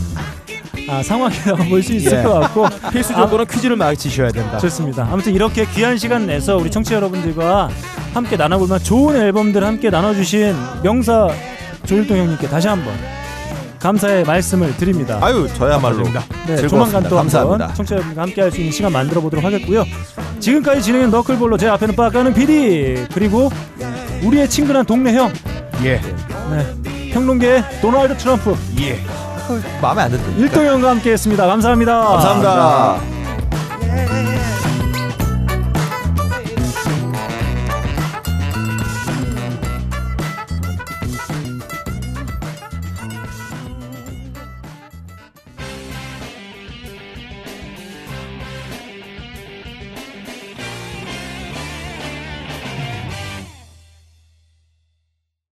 아, 상황이라고 볼 수 있을 예. 것 같고 필수 아, 퀴즈를 맞히셔야 된다. 좋습니다. 아무튼 이렇게 귀한 시간 내서 우리 청취자 여러분들과 함께 나눠볼 만한 좋은 앨범들 함께 나눠주신 명사 조일동 형님께 다시 한번 감사의 말씀을 드립니다. 아유 저야말로 네, 즐거웠습니다. 조만간 또 감사합니다. 한번 청취자 여러분과 함께 할 수 있는 시간 만들어 보도록 하겠고요. 지금까지 진행한 너클볼로 제 앞에는 빡가는 PD 그리고 우리의 친근한 동네 형 예. 네, 평론계의 도널드 트럼프 예. 마음에 안 든다. 일동 형과 함께했습니다. 감사합니다. 감사합니다.